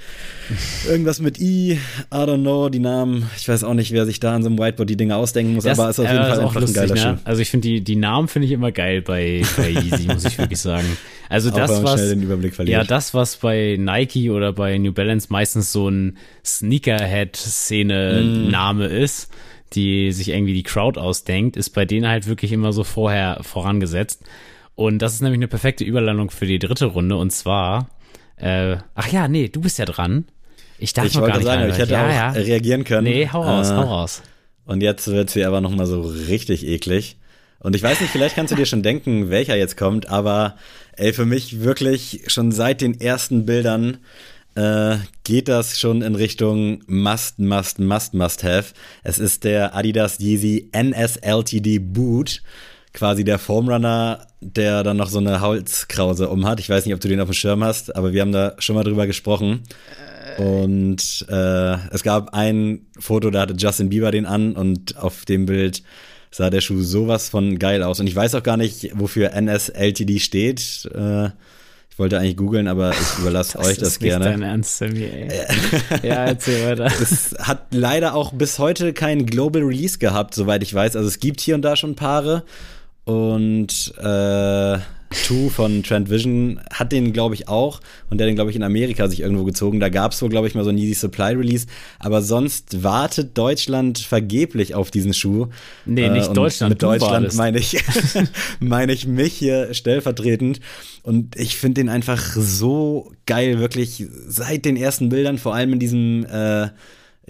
irgendwas mit I, I don't know, die Namen. Ich weiß auch nicht, wer sich da an so einem Whiteboard die Dinge ausdenken muss, das, aber ist auf jeden äh, Fall einfach lustig, ein geiler ne? Schuh. Also ich finde die, die Namen finde ich immer geil bei, bei Yeezy, muss ich wirklich sagen. Also das, was, ja, das, was bei Nike oder bei New Balance meistens so ein Sneakerhead-Szene-Name mm. ist, die sich irgendwie die Crowd ausdenkt, ist bei denen halt wirklich immer so vorher vorangesetzt. Und das ist nämlich eine perfekte Überlandung für die dritte Runde. Und zwar, äh, ach ja, nee, du bist ja dran. Ich darf ich noch gar nicht sagen, ich hätte ja, auch ja. reagieren können. Nee, hau raus, äh, hau raus. Und jetzt wird sie aber nochmal so richtig eklig. Und ich weiß nicht, vielleicht kannst du dir schon denken, welcher jetzt kommt, aber ey, für mich wirklich schon seit den ersten Bildern äh, geht das schon in Richtung Must, Must, Must, Must Have. Es ist der Adidas Yeezy NSLTD Boot, quasi der Foamrunner, der dann noch so eine Holzkrause um hat. Ich weiß nicht, ob du den auf dem Schirm hast, aber wir haben da schon mal drüber gesprochen. Und äh, es gab ein Foto, da hatte Justin Bieber den an und auf dem Bild sah der Schuh sowas von geil aus. Und ich weiß auch gar nicht, wofür NSLTD steht. Äh, wollte eigentlich googeln, aber ich überlasse euch das ist gerne. Nicht dein Ernst, Sammy, ey. ja, erzähl weiter. Es hat leider auch bis heute kein Global Release gehabt, soweit ich weiß. Also es gibt hier und da schon Paare und äh, Two von Trend Vision hat den, glaube ich, auch. Und der den, glaube ich, in Amerika sich irgendwo gezogen. Da gab es wohl, glaube ich, mal so ein Easy Supply Release. Aber sonst wartet Deutschland vergeblich auf diesen Schuh. Nee, nicht äh, Deutschland. Mit Deutschland meine ich, meine ich mich hier stellvertretend. Und ich finde den einfach so geil, wirklich seit den ersten Bildern, vor allem in diesem äh,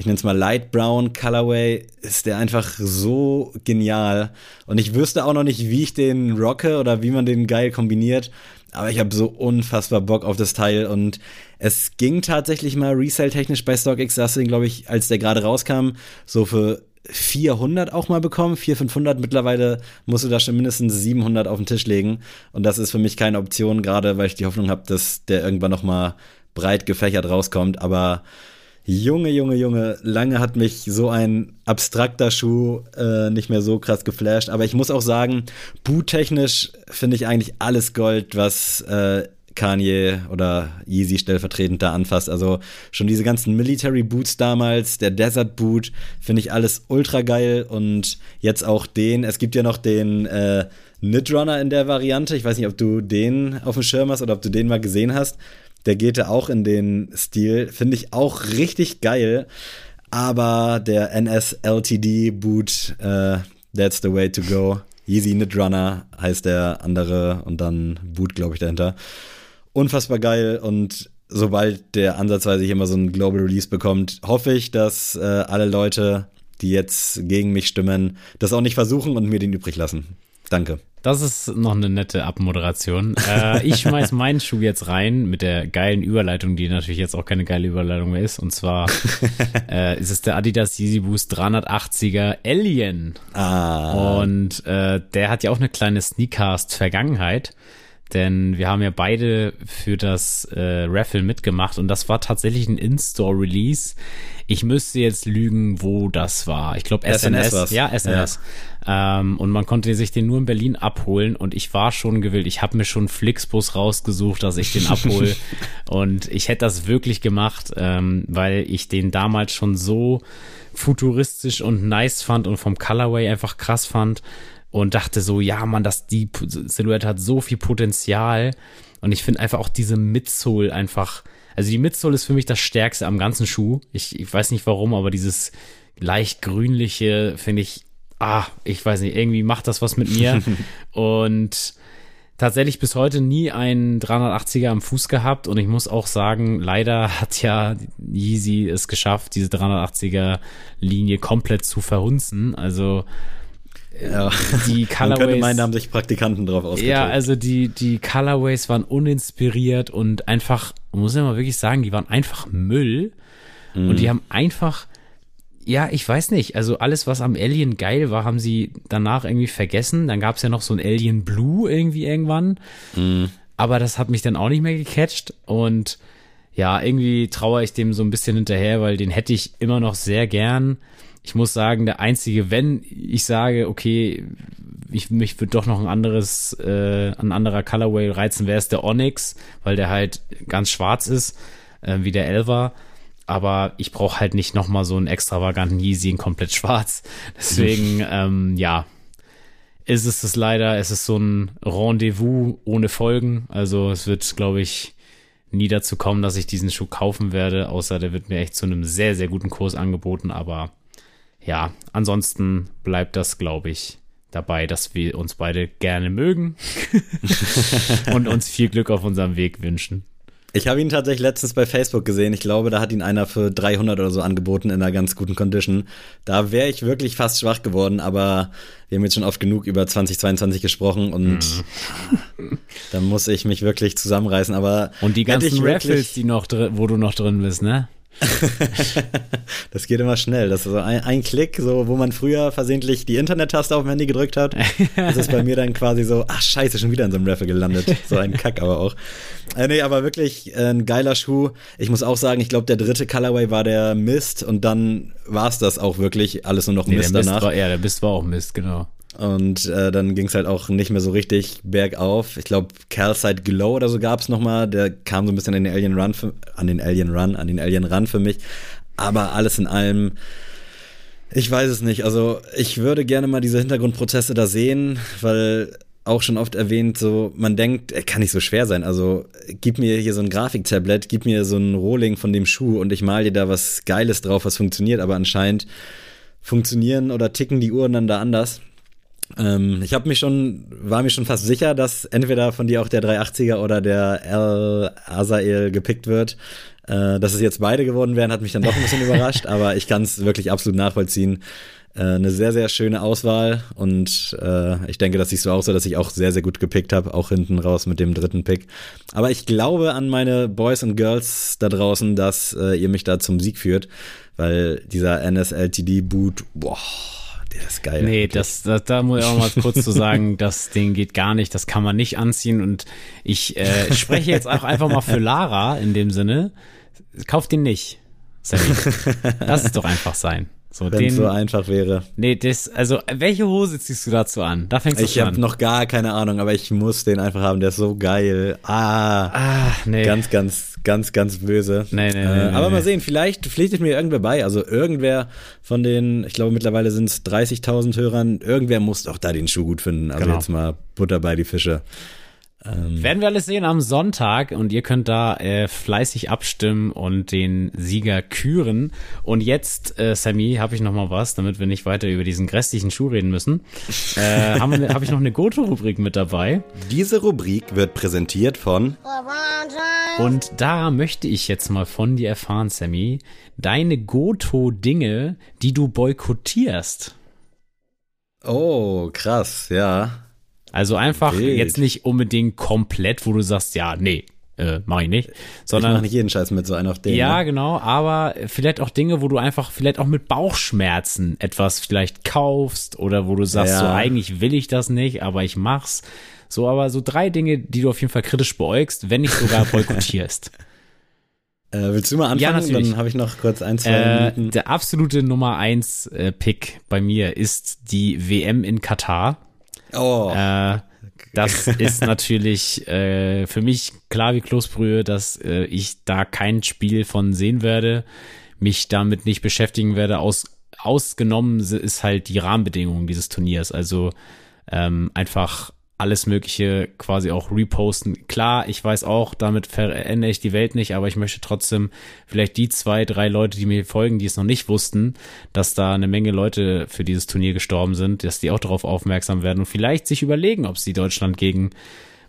ich nenne es mal Light Brown Colorway, ist der einfach so genial. Und ich wüsste auch noch nicht, wie ich den rocke oder wie man den geil kombiniert. Aber ich habe so unfassbar Bock auf das Teil und es ging tatsächlich mal resale-technisch bei StockX, da hast du den, glaube ich, als der gerade rauskam, so für 400 auch mal bekommen, 400, 500. Mittlerweile musst du da schon mindestens 700 auf den Tisch legen. Und das ist für mich keine Option, gerade weil ich die Hoffnung habe, dass der irgendwann noch mal breit gefächert rauskommt. Aber Junge, Junge, Junge, lange hat mich so ein abstrakter Schuh äh, nicht mehr so krass geflasht. Aber ich muss auch sagen, boottechnisch finde ich eigentlich alles Gold, was äh, Kanye oder Yeezy stellvertretend da anfasst. Also schon diese ganzen Military Boots damals, der Desert Boot, finde ich alles ultra geil. Und jetzt auch den, es gibt ja noch den äh, Knit in der Variante. Ich weiß nicht, ob du den auf dem Schirm hast oder ob du den mal gesehen hast. Der geht ja auch in den Stil. Finde ich auch richtig geil. Aber der NS-LTD Boot, äh, that's the way to go. Yeezy Knit heißt der andere und dann Boot, glaube ich, dahinter. Unfassbar geil und sobald der ansatzweise hier mal so ein Global Release bekommt, hoffe ich, dass äh, alle Leute, die jetzt gegen mich stimmen, das auch nicht versuchen und mir den übrig lassen. Danke. Das ist noch eine nette Abmoderation. Äh, ich schmeiß meinen Schuh jetzt rein mit der geilen Überleitung, die natürlich jetzt auch keine geile Überleitung mehr ist. Und zwar äh, ist es der Adidas Yeezy Boost 380er Alien. Ah. Und äh, der hat ja auch eine kleine Sneakcast-Vergangenheit. Denn wir haben ja beide für das äh, Raffle mitgemacht und das war tatsächlich ein In-Store-Release. Ich müsste jetzt lügen, wo das war. Ich glaube SNS. SNS ja, SNS. Ja. Ähm, und man konnte sich den nur in Berlin abholen und ich war schon gewillt. Ich habe mir schon Flixbus rausgesucht, dass ich den abhole. und ich hätte das wirklich gemacht, ähm, weil ich den damals schon so futuristisch und nice fand und vom Colorway einfach krass fand und dachte so, ja, man, das die Silhouette hat so viel Potenzial und ich finde einfach auch diese Midsole einfach, also die Midsole ist für mich das stärkste am ganzen Schuh. Ich, ich weiß nicht warum, aber dieses leicht grünliche finde ich, ah, ich weiß nicht, irgendwie macht das was mit mir und tatsächlich bis heute nie einen 380er am Fuß gehabt und ich muss auch sagen, leider hat ja Yeezy es geschafft, diese 380er Linie komplett zu verhunzen. Also ja. die Colorways. Man könnte meinen, da haben sich Praktikanten drauf ausgetobt. Ja, also die, die Colorways waren uninspiriert und einfach, muss ich mal wirklich sagen, die waren einfach Müll. Mhm. Und die haben einfach ja, ich weiß nicht. Also alles, was am Alien geil war, haben sie danach irgendwie vergessen. Dann gab es ja noch so ein Alien Blue irgendwie irgendwann. Mm. Aber das hat mich dann auch nicht mehr gecatcht. Und ja, irgendwie trauere ich dem so ein bisschen hinterher, weil den hätte ich immer noch sehr gern. Ich muss sagen, der einzige, wenn ich sage, okay, ich mich würde doch noch ein anderes, äh, ein anderer Colorway reizen, wäre es der Onyx, weil der halt ganz schwarz ist, äh, wie der Elva aber ich brauche halt nicht nochmal so einen extravaganten Yeezy in komplett schwarz. Deswegen, ähm, ja, ist es das leider, es ist so ein Rendezvous ohne Folgen. Also es wird, glaube ich, nie dazu kommen, dass ich diesen Schuh kaufen werde, außer der wird mir echt zu einem sehr, sehr guten Kurs angeboten. Aber ja, ansonsten bleibt das, glaube ich, dabei, dass wir uns beide gerne mögen und uns viel Glück auf unserem Weg wünschen. Ich habe ihn tatsächlich letztens bei Facebook gesehen. Ich glaube, da hat ihn einer für 300 oder so angeboten in einer ganz guten Condition. Da wäre ich wirklich fast schwach geworden, aber wir haben jetzt schon oft genug über 2022 gesprochen und mhm. da muss ich mich wirklich zusammenreißen. Aber und die ganzen Raffles, die noch wo du noch drin bist, ne? das geht immer schnell. Das ist so ein, ein, Klick, so wo man früher versehentlich die Internet-Taste auf dem Handy gedrückt hat. Das ist bei mir dann quasi so, ach scheiße, schon wieder in so einem Raffle gelandet. So ein Kack aber auch. Äh, nee, aber wirklich äh, ein geiler Schuh. Ich muss auch sagen, ich glaube, der dritte Colorway war der Mist und dann war es das auch wirklich alles nur noch nee, Mist der danach. war, ja, der Mist war auch Mist, genau. Und äh, dann ging es halt auch nicht mehr so richtig bergauf. Ich glaube, Calcite Glow oder so gab es nochmal. Der kam so ein bisschen an den Alien Run, für, an den Alien Run, an den Alien Run für mich. Aber alles in allem, ich weiß es nicht. Also ich würde gerne mal diese Hintergrundprozesse da sehen, weil auch schon oft erwähnt, so man denkt, er kann nicht so schwer sein. Also gib mir hier so ein Grafiktablett, gib mir so ein Rohling von dem Schuh und ich mal dir da was Geiles drauf, was funktioniert. Aber anscheinend funktionieren oder ticken die Uhren dann da anders. Ähm, ich habe mich schon, war mir schon fast sicher, dass entweder von dir auch der 380er oder der L Azael gepickt wird. Äh, dass es jetzt beide geworden wären, hat mich dann doch ein bisschen überrascht, aber ich kann es wirklich absolut nachvollziehen. Äh, eine sehr, sehr schöne Auswahl und äh, ich denke, das siehst du auch so, dass ich auch sehr, sehr gut gepickt habe, auch hinten raus mit dem dritten Pick. Aber ich glaube an meine Boys und Girls da draußen, dass äh, ihr mich da zum Sieg führt, weil dieser NSLTD-Boot, boah, der ist geil. Nee, das, das, da muss ich auch mal kurz zu sagen, das Ding geht gar nicht, das kann man nicht anziehen und ich äh, spreche jetzt auch einfach mal für Lara in dem Sinne. Kauft den nicht. Lass es doch einfach sein. So, Wenn es so einfach wäre. Nee, das, also, welche Hose ziehst du dazu an? Da fängst du ich an. Ich habe noch gar keine Ahnung, aber ich muss den einfach haben. Der ist so geil. Ah, ah nee. Ganz, ganz, ganz, ganz böse. Nee, nee, äh, nee, aber nee. mal sehen, vielleicht pflichtet mir irgendwer bei. Also, irgendwer von den, ich glaube, mittlerweile sind es 30.000 Hörern. Irgendwer muss doch da den Schuh gut finden. Also, genau. jetzt mal Butter bei die Fische. Ähm, Werden wir alles sehen am Sonntag und ihr könnt da äh, fleißig abstimmen und den Sieger küren. Und jetzt, äh, Sammy, habe ich noch mal was, damit wir nicht weiter über diesen grässlichen Schuh reden müssen. Äh, habe hab ich noch eine Goto-Rubrik mit dabei. Diese Rubrik wird präsentiert von und da möchte ich jetzt mal von dir erfahren, Sammy, deine Goto-Dinge, die du boykottierst. Oh, krass, ja. Also einfach Wild. jetzt nicht unbedingt komplett, wo du sagst, ja, nee, äh, mach ich nicht. Sondern, ich mach nicht jeden Scheiß mit so einer auf den. Ja, ne? genau, aber vielleicht auch Dinge, wo du einfach vielleicht auch mit Bauchschmerzen etwas vielleicht kaufst oder wo du sagst, ja. so eigentlich will ich das nicht, aber ich mach's. So, aber so drei Dinge, die du auf jeden Fall kritisch beäugst, wenn nicht sogar boykottierst. Äh, willst du mal anfangen? Ja, natürlich. Dann habe ich noch kurz ein, zwei äh, Minuten. Der absolute Nummer eins äh, Pick bei mir ist die WM in Katar. Oh. Äh, das ist natürlich äh, für mich klar wie Kloßbrühe, dass äh, ich da kein Spiel von sehen werde, mich damit nicht beschäftigen werde. Aus, ausgenommen ist halt die Rahmenbedingungen dieses Turniers. Also ähm, einfach alles Mögliche quasi auch reposten. Klar, ich weiß auch, damit verändere ich die Welt nicht, aber ich möchte trotzdem vielleicht die zwei, drei Leute, die mir folgen, die es noch nicht wussten, dass da eine Menge Leute für dieses Turnier gestorben sind, dass die auch darauf aufmerksam werden und vielleicht sich überlegen, ob sie Deutschland gegen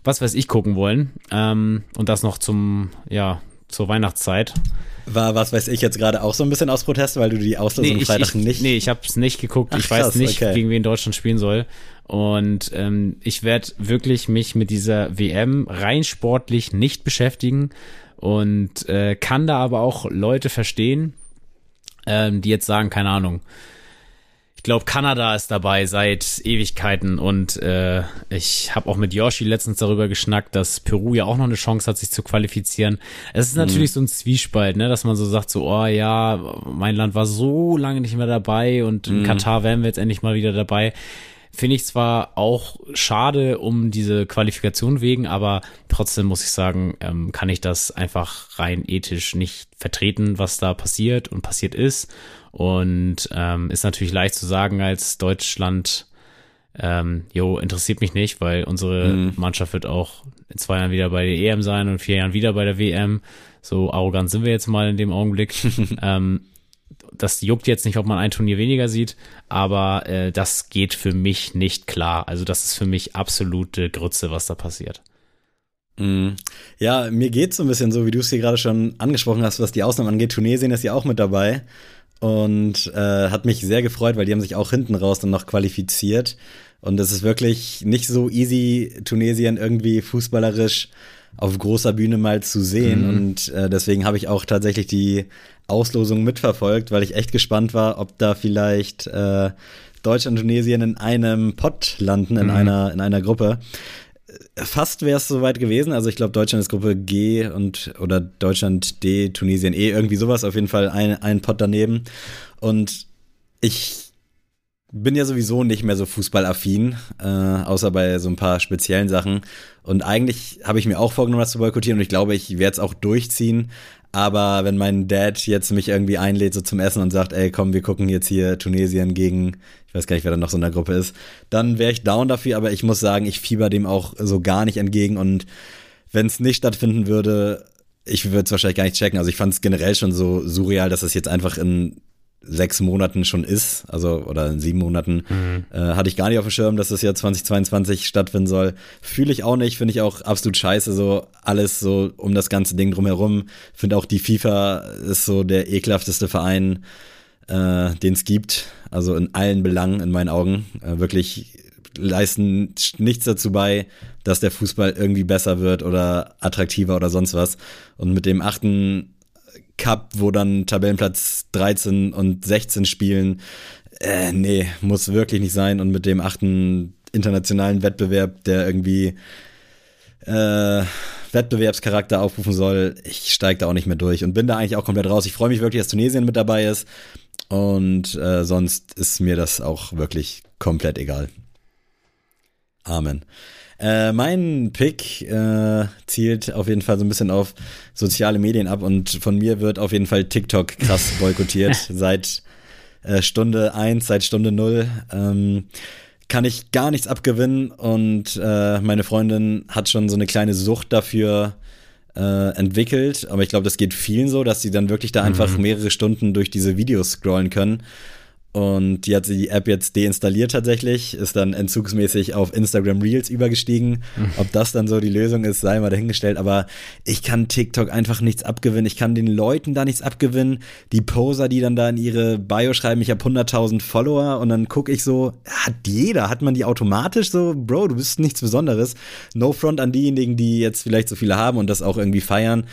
was weiß ich, gucken wollen. Ähm, und das noch zum, ja, zur Weihnachtszeit. War, was weiß ich, jetzt gerade auch so ein bisschen aus Protest, weil du die Auslosung nee, Freitag ich, nicht. Nee, ich habe es nicht geguckt. Ach, ich weiß nicht, okay. gegen wen Deutschland spielen soll. Und ähm, ich werde wirklich mich mit dieser WM rein sportlich nicht beschäftigen und äh, kann da aber auch Leute verstehen, ähm, die jetzt sagen, keine Ahnung, ich glaube, Kanada ist dabei seit Ewigkeiten und äh, ich habe auch mit Yoshi letztens darüber geschnackt, dass Peru ja auch noch eine Chance hat, sich zu qualifizieren. Es ist natürlich mhm. so ein Zwiespalt, ne, dass man so sagt, so, oh ja, mein Land war so lange nicht mehr dabei und in mhm. Katar wären wir jetzt endlich mal wieder dabei. Finde ich zwar auch schade um diese Qualifikation wegen, aber trotzdem muss ich sagen, ähm, kann ich das einfach rein ethisch nicht vertreten, was da passiert und passiert ist. Und ähm, ist natürlich leicht zu sagen als Deutschland, ähm, jo, interessiert mich nicht, weil unsere mhm. Mannschaft wird auch in zwei Jahren wieder bei der EM sein und vier Jahren wieder bei der WM. So arrogant sind wir jetzt mal in dem Augenblick. ähm, das juckt jetzt nicht, ob man ein Turnier weniger sieht, aber äh, das geht für mich nicht klar. Also das ist für mich absolute Grütze, was da passiert. Mhm. Ja, mir geht's so ein bisschen so, wie du es hier gerade schon angesprochen hast, was die Ausnahmen angeht. Tunesien ist ja auch mit dabei und äh, hat mich sehr gefreut, weil die haben sich auch hinten raus dann noch qualifiziert. Und es ist wirklich nicht so easy, Tunesien irgendwie fußballerisch auf großer Bühne mal zu sehen. Mhm. Und äh, deswegen habe ich auch tatsächlich die Auslosung mitverfolgt, weil ich echt gespannt war, ob da vielleicht äh, Deutschland und Tunesien in einem Pott landen, in, mhm. einer, in einer Gruppe. Fast wäre es soweit gewesen. Also ich glaube, Deutschland ist Gruppe G und oder Deutschland D, Tunesien E, irgendwie sowas. Auf jeden Fall ein, ein Pott daneben. Und ich bin ja sowieso nicht mehr so fußballaffin, äh, außer bei so ein paar speziellen Sachen. Und eigentlich habe ich mir auch vorgenommen, das zu boykottieren und ich glaube, ich werde es auch durchziehen. Aber wenn mein Dad jetzt mich irgendwie einlädt so zum Essen und sagt, ey, komm, wir gucken jetzt hier Tunesien gegen, ich weiß gar nicht, wer da noch so in der Gruppe ist, dann wäre ich down dafür, aber ich muss sagen, ich fieber dem auch so gar nicht entgegen und wenn es nicht stattfinden würde, ich würde es wahrscheinlich gar nicht checken. Also ich fand es generell schon so surreal, dass es jetzt einfach in sechs Monaten schon ist, also oder in sieben Monaten, mhm. äh, hatte ich gar nicht auf dem Schirm, dass das Jahr 2022 stattfinden soll. Fühle ich auch nicht, finde ich auch absolut scheiße, so alles so um das ganze Ding drumherum. Finde auch die FIFA ist so der ekelhafteste Verein, äh, den es gibt. Also in allen Belangen in meinen Augen. Äh, wirklich leisten nichts dazu bei, dass der Fußball irgendwie besser wird oder attraktiver oder sonst was. Und mit dem achten Cup, wo dann Tabellenplatz 13 und 16 spielen. Äh, nee, muss wirklich nicht sein. Und mit dem achten internationalen Wettbewerb, der irgendwie äh, Wettbewerbscharakter aufrufen soll, ich steige da auch nicht mehr durch und bin da eigentlich auch komplett raus. Ich freue mich wirklich, dass Tunesien mit dabei ist. Und äh, sonst ist mir das auch wirklich komplett egal. Amen. Äh, mein Pick äh, zielt auf jeden Fall so ein bisschen auf soziale Medien ab und von mir wird auf jeden Fall TikTok krass boykottiert seit äh, Stunde eins, seit Stunde null. Ähm, kann ich gar nichts abgewinnen und äh, meine Freundin hat schon so eine kleine Sucht dafür äh, entwickelt, aber ich glaube, das geht vielen so, dass sie dann wirklich da einfach mhm. mehrere Stunden durch diese Videos scrollen können und die hat die App jetzt deinstalliert tatsächlich, ist dann entzugsmäßig auf Instagram Reels übergestiegen. Mhm. Ob das dann so die Lösung ist, sei mal dahingestellt. Aber ich kann TikTok einfach nichts abgewinnen. Ich kann den Leuten da nichts abgewinnen. Die Poser, die dann da in ihre Bio schreiben, ich habe 100.000 Follower und dann gucke ich so, hat jeder, hat man die automatisch so, Bro, du bist nichts Besonderes. No front an diejenigen, die jetzt vielleicht so viele haben und das auch irgendwie feiern.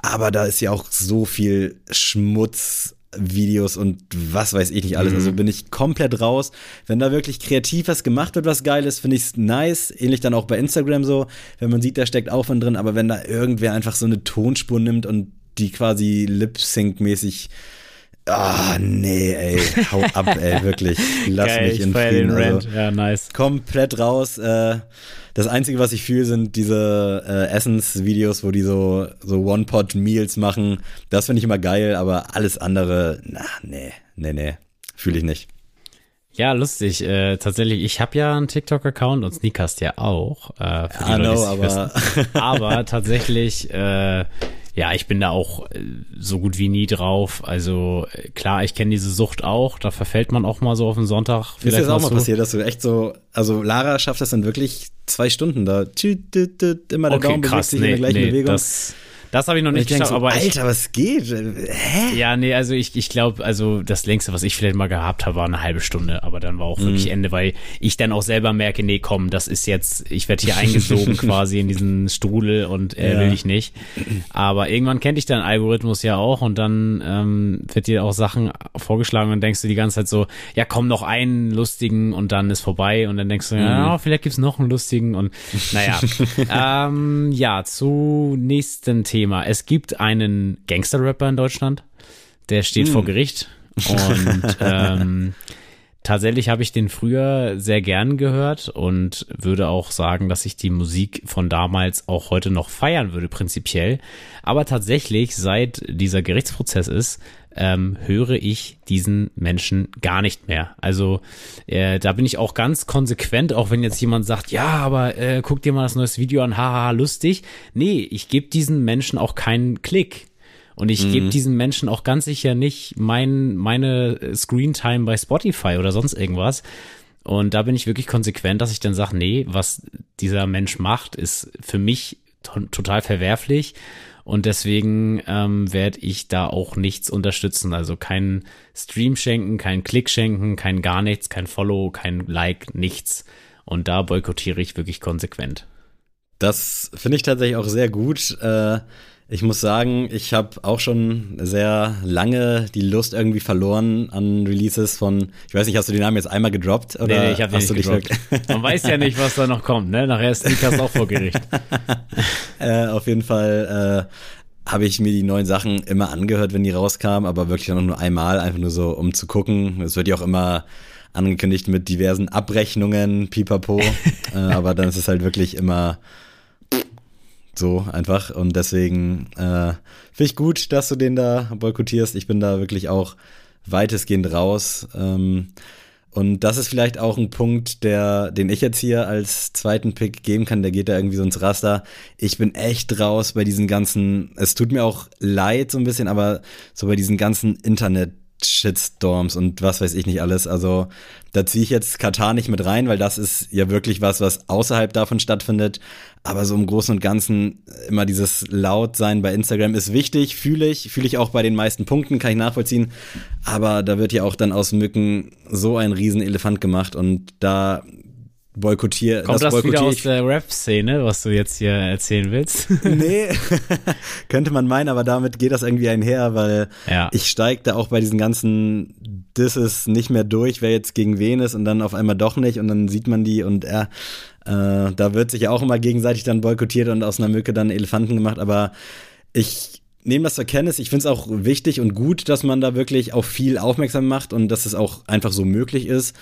Aber da ist ja auch so viel Schmutz Videos und was weiß ich nicht alles. Also mhm. Also bin ich komplett raus. Wenn da wirklich kreativ was gemacht wird, was geil ist, finde ich es nice. Ähnlich dann auch bei Instagram so, wenn man sieht, da steckt Aufwand drin, aber wenn da irgendwer einfach so eine Tonspur nimmt und die quasi Lip-Sync-mäßig Ah, nee, ey, hau ab, ey, wirklich. Lass Geil, mich in Frieden. Also, ja, nice. Komplett raus. Äh, das Einzige, was ich fühle, sind diese äh, Essensvideos, wo die so, so One-Pot-Meals machen. Das finde ich immer geil, aber alles andere, na, nee, nee, nee, fühle ich nicht. Ja, lustig. Äh, tatsächlich, ich habe ja einen TikTok-Account und Sneakast ja auch. Äh, für die I Leute, know, aber aber tatsächlich äh, ja, ich bin da auch äh, so gut wie nie drauf. Also äh, klar, ich kenne diese Sucht auch. Da verfällt man auch mal so auf den Sonntag. Vielleicht ist das auch mal passiert, dass du echt so, also Lara schafft das dann wirklich zwei Stunden da. Immer der okay, Daumen krass, bewegt sich nee, in der gleichen nee, Bewegung. Das das habe ich noch nicht geschafft. So, aber Alter, ich, was geht? Hä? Ja, nee, also ich, ich glaube, also das längste, was ich vielleicht mal gehabt habe, war eine halbe Stunde, aber dann war auch mhm. wirklich Ende, weil ich dann auch selber merke, nee, komm, das ist jetzt, ich werde hier eingesogen quasi in diesen Strudel und äh, ja. will ich nicht. Aber irgendwann kennt dich dein Algorithmus ja auch und dann ähm, wird dir auch Sachen vorgeschlagen und denkst du die ganze Zeit so, ja, komm noch einen lustigen und dann ist vorbei und dann denkst du, mhm. ja, vielleicht gibt's noch einen lustigen und naja. ähm, ja, zu nächsten Thema. Thema. Es gibt einen Gangster-Rapper in Deutschland, der steht hm. vor Gericht und ähm, tatsächlich habe ich den früher sehr gern gehört und würde auch sagen, dass ich die Musik von damals auch heute noch feiern würde, prinzipiell. Aber tatsächlich, seit dieser Gerichtsprozess ist, ähm, höre ich diesen Menschen gar nicht mehr. Also äh, da bin ich auch ganz konsequent, auch wenn jetzt jemand sagt, ja, aber äh, guck dir mal das neues Video an, haha, lustig. Nee, ich gebe diesen Menschen auch keinen Klick. Und ich mhm. gebe diesen Menschen auch ganz sicher nicht mein, meine Screentime bei Spotify oder sonst irgendwas. Und da bin ich wirklich konsequent, dass ich dann sage, nee, was dieser Mensch macht, ist für mich total verwerflich. Und deswegen ähm, werde ich da auch nichts unterstützen. Also kein Stream schenken, kein Klick schenken, kein gar nichts, kein Follow, kein Like, nichts. Und da boykottiere ich wirklich konsequent. Das finde ich tatsächlich auch sehr gut. Äh ich muss sagen, ich habe auch schon sehr lange die Lust irgendwie verloren an Releases von, ich weiß nicht, hast du den Namen jetzt einmal gedroppt? Oder nee, nee ich habe nicht gedroppt. Man weiß ja nicht, was da noch kommt, ne? Nachher ist Sneakers auch vor Gericht. äh, auf jeden Fall äh, habe ich mir die neuen Sachen immer angehört, wenn die rauskamen, aber wirklich noch nur einmal, einfach nur so, um zu gucken. Es wird ja auch immer angekündigt mit diversen Abrechnungen, pipapo. äh, aber dann ist es halt wirklich immer so einfach. Und deswegen äh, finde ich gut, dass du den da boykottierst. Ich bin da wirklich auch weitestgehend raus. Ähm, und das ist vielleicht auch ein Punkt, der, den ich jetzt hier als zweiten Pick geben kann. Der geht da irgendwie so ins Raster. Ich bin echt raus bei diesen ganzen, es tut mir auch leid so ein bisschen, aber so bei diesen ganzen Internet Shitstorms und was weiß ich nicht alles. Also da ziehe ich jetzt Katar nicht mit rein, weil das ist ja wirklich was, was außerhalb davon stattfindet. Aber so im Großen und Ganzen immer dieses Lautsein bei Instagram ist wichtig, fühle ich, fühle ich auch bei den meisten Punkten, kann ich nachvollziehen. Aber da wird ja auch dann aus Mücken so ein Riesenelefant gemacht und da boykottiere. Kommt das, das wieder aus der Rap-Szene, was du jetzt hier erzählen willst? nee, könnte man meinen, aber damit geht das irgendwie einher, weil ja. ich steige da auch bei diesen ganzen Disses nicht mehr durch, wer jetzt gegen wen ist und dann auf einmal doch nicht und dann sieht man die und er, äh, da wird sich ja auch immer gegenseitig dann boykottiert und aus einer Mücke dann Elefanten gemacht, aber ich nehme das zur Kenntnis. Ich finde es auch wichtig und gut, dass man da wirklich auf viel aufmerksam macht und dass es auch einfach so möglich ist,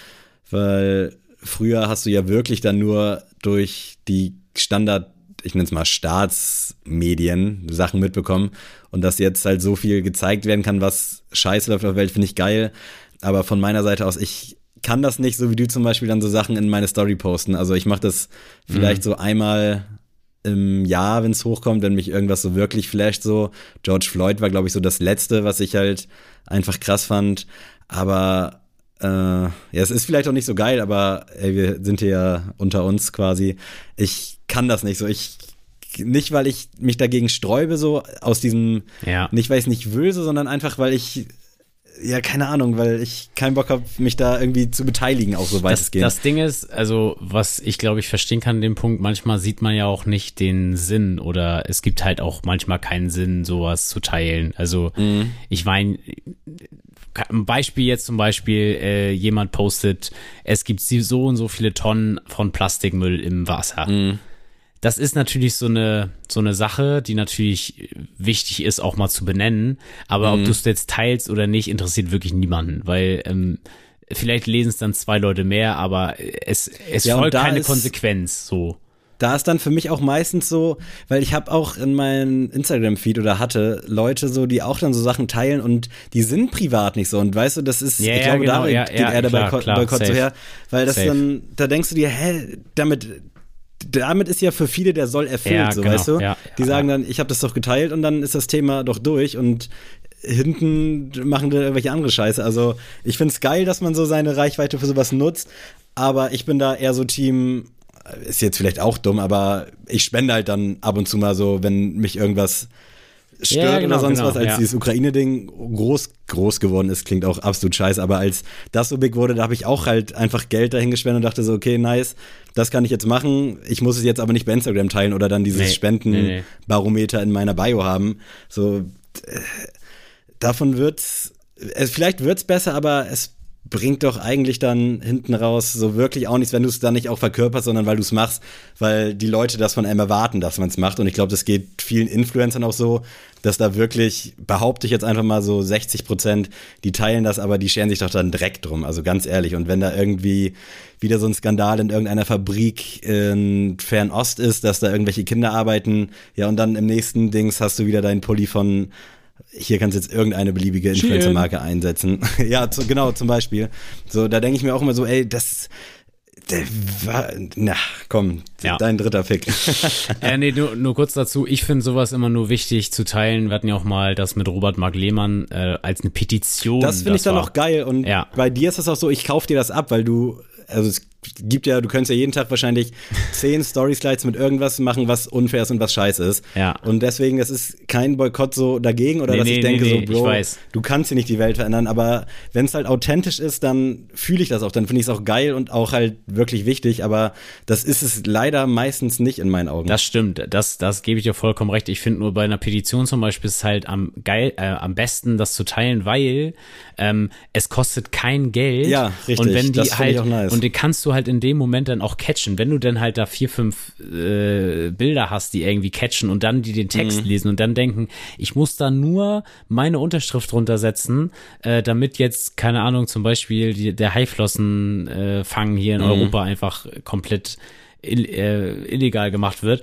weil früher hast du ja wirklich dann nur durch die Standard, ich nenne es mal Staatsmedien, Sachen mitbekommen. Und dass jetzt halt so viel gezeigt werden kann, was scheiße läuft auf der Welt, finde ich geil. Aber von meiner Seite aus, ich kann das nicht, so wie du zum Beispiel dann so Sachen in meine Story posten. Also ich mache das vielleicht mhm. so einmal im Jahr, wenn es hochkommt, wenn mich irgendwas so wirklich flasht, so. George Floyd war, glaube ich, so das Letzte, was ich halt einfach krass fand. Aber äh, ja, es ist vielleicht auch nicht so geil, aber ey, wir sind hier ja unter uns quasi. Ich kann das nicht so. Ich nicht, weil ich mich dagegen sträube, so aus diesem, ja. nicht weil ich es nicht will, so, sondern einfach, weil ich ja, keine Ahnung, weil ich keinen Bock habe, mich da irgendwie zu beteiligen, auch so weit es geht. Das Ding ist, also was ich glaube ich verstehen kann, den Punkt, manchmal sieht man ja auch nicht den Sinn oder es gibt halt auch manchmal keinen Sinn, sowas zu teilen. Also mhm. ich meine, ein Beispiel jetzt zum Beispiel, äh, jemand postet, es gibt so und so viele Tonnen von Plastikmüll im Wasser. Mhm. Das ist natürlich so eine, so eine Sache, die natürlich wichtig ist, auch mal zu benennen. Aber mhm. ob du es jetzt teilst oder nicht, interessiert wirklich niemanden, weil ähm, vielleicht lesen es dann zwei Leute mehr, aber es, es ja, folgt keine Konsequenz so da ist dann für mich auch meistens so, weil ich habe auch in meinem Instagram-Feed oder hatte Leute so, die auch dann so Sachen teilen und die sind privat nicht so. Und weißt du, das ist, ja, ich glaube, genau, da ja, geht ja, eher der Boykott, so her, weil das safe. dann, da denkst du dir, hä, damit, damit ist ja für viele der Soll erfüllt, ja, so genau, weißt du? Ja, die sagen dann, ich habe das doch geteilt und dann ist das Thema doch durch und hinten machen die irgendwelche andere Scheiße. Also ich finde es geil, dass man so seine Reichweite für sowas nutzt, aber ich bin da eher so Team, ist jetzt vielleicht auch dumm, aber ich spende halt dann ab und zu mal so, wenn mich irgendwas stört ja, genau, oder sonst genau, was, als ja. dieses Ukraine-Ding groß, groß geworden ist, klingt auch absolut scheiße, aber als das so big wurde, da habe ich auch halt einfach Geld dahin gespendet und dachte so, okay, nice, das kann ich jetzt machen, ich muss es jetzt aber nicht bei Instagram teilen oder dann dieses nee, Spendenbarometer nee, nee. in meiner Bio haben. So, äh, davon wird's, es, vielleicht wird's besser, aber es bringt doch eigentlich dann hinten raus so wirklich auch nichts, wenn du es dann nicht auch verkörperst, sondern weil du es machst, weil die Leute das von einem erwarten, dass man es macht. Und ich glaube, das geht vielen Influencern auch so, dass da wirklich, behaupte ich jetzt einfach mal so 60 Prozent, die teilen das, aber die scheren sich doch dann Dreck drum. Also ganz ehrlich. Und wenn da irgendwie wieder so ein Skandal in irgendeiner Fabrik in Fernost ist, dass da irgendwelche Kinder arbeiten, ja, und dann im nächsten Dings hast du wieder deinen Pulli von hier kannst du jetzt irgendeine beliebige Influencer-Marke einsetzen. ja, zu, genau, zum Beispiel. So, da denke ich mir auch immer so, ey, das, der war, na, komm, ja. dein dritter Fick. äh, nee, nur, nur kurz dazu. Ich finde sowas immer nur wichtig zu teilen. Wir hatten ja auch mal das mit Robert Mark Lehmann äh, als eine Petition. Das finde ich dann auch geil. Und ja. bei dir ist es auch so, ich kauf dir das ab, weil du, also es gibt ja, du könntest ja jeden Tag wahrscheinlich zehn Story-Slides mit irgendwas machen, was unfair ist und was scheiße ist. Ja. Und deswegen, das ist kein Boykott so dagegen oder nee, dass nee, ich denke nee, so, Bro, du kannst hier nicht die Welt verändern, aber wenn es halt authentisch ist, dann fühle ich das auch, dann finde ich es auch geil und auch halt wirklich wichtig, aber das ist es leider meistens nicht in meinen Augen. Das stimmt, das, das gebe ich dir vollkommen recht. Ich finde nur bei einer Petition zum Beispiel ist es halt am geil, äh, am besten, das zu teilen, weil ähm, es kostet kein Geld. Ja, richtig. Und wenn die das halt, nice. und die kannst du halt in dem Moment dann auch catchen. Wenn du dann halt da vier, fünf äh, Bilder hast, die irgendwie catchen und dann die den Text mhm. lesen und dann denken, ich muss da nur meine Unterschrift runtersetzen, äh, damit jetzt, keine Ahnung, zum Beispiel die, der Haiflossenfang äh, hier in mhm. Europa einfach komplett ill, äh, illegal gemacht wird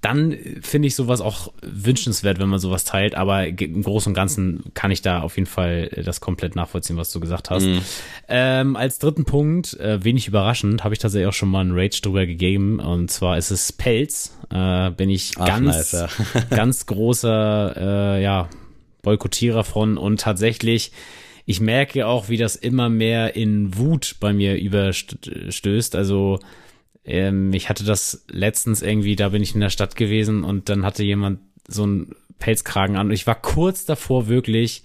dann finde ich sowas auch wünschenswert, wenn man sowas teilt. Aber im Großen und Ganzen kann ich da auf jeden Fall äh, das komplett nachvollziehen, was du gesagt hast. Mhm. Ähm, als dritten Punkt, äh, wenig überraschend, habe ich tatsächlich auch schon mal einen Rage drüber gegeben. Und zwar ist es Pelz. Äh, bin ich Ach, ganz, nice, ganz großer äh, ja, Boykottierer von. Und tatsächlich ich merke auch, wie das immer mehr in Wut bei mir überstößt. Also ähm, ich hatte das letztens irgendwie, da bin ich in der Stadt gewesen und dann hatte jemand so einen Pelzkragen an und ich war kurz davor wirklich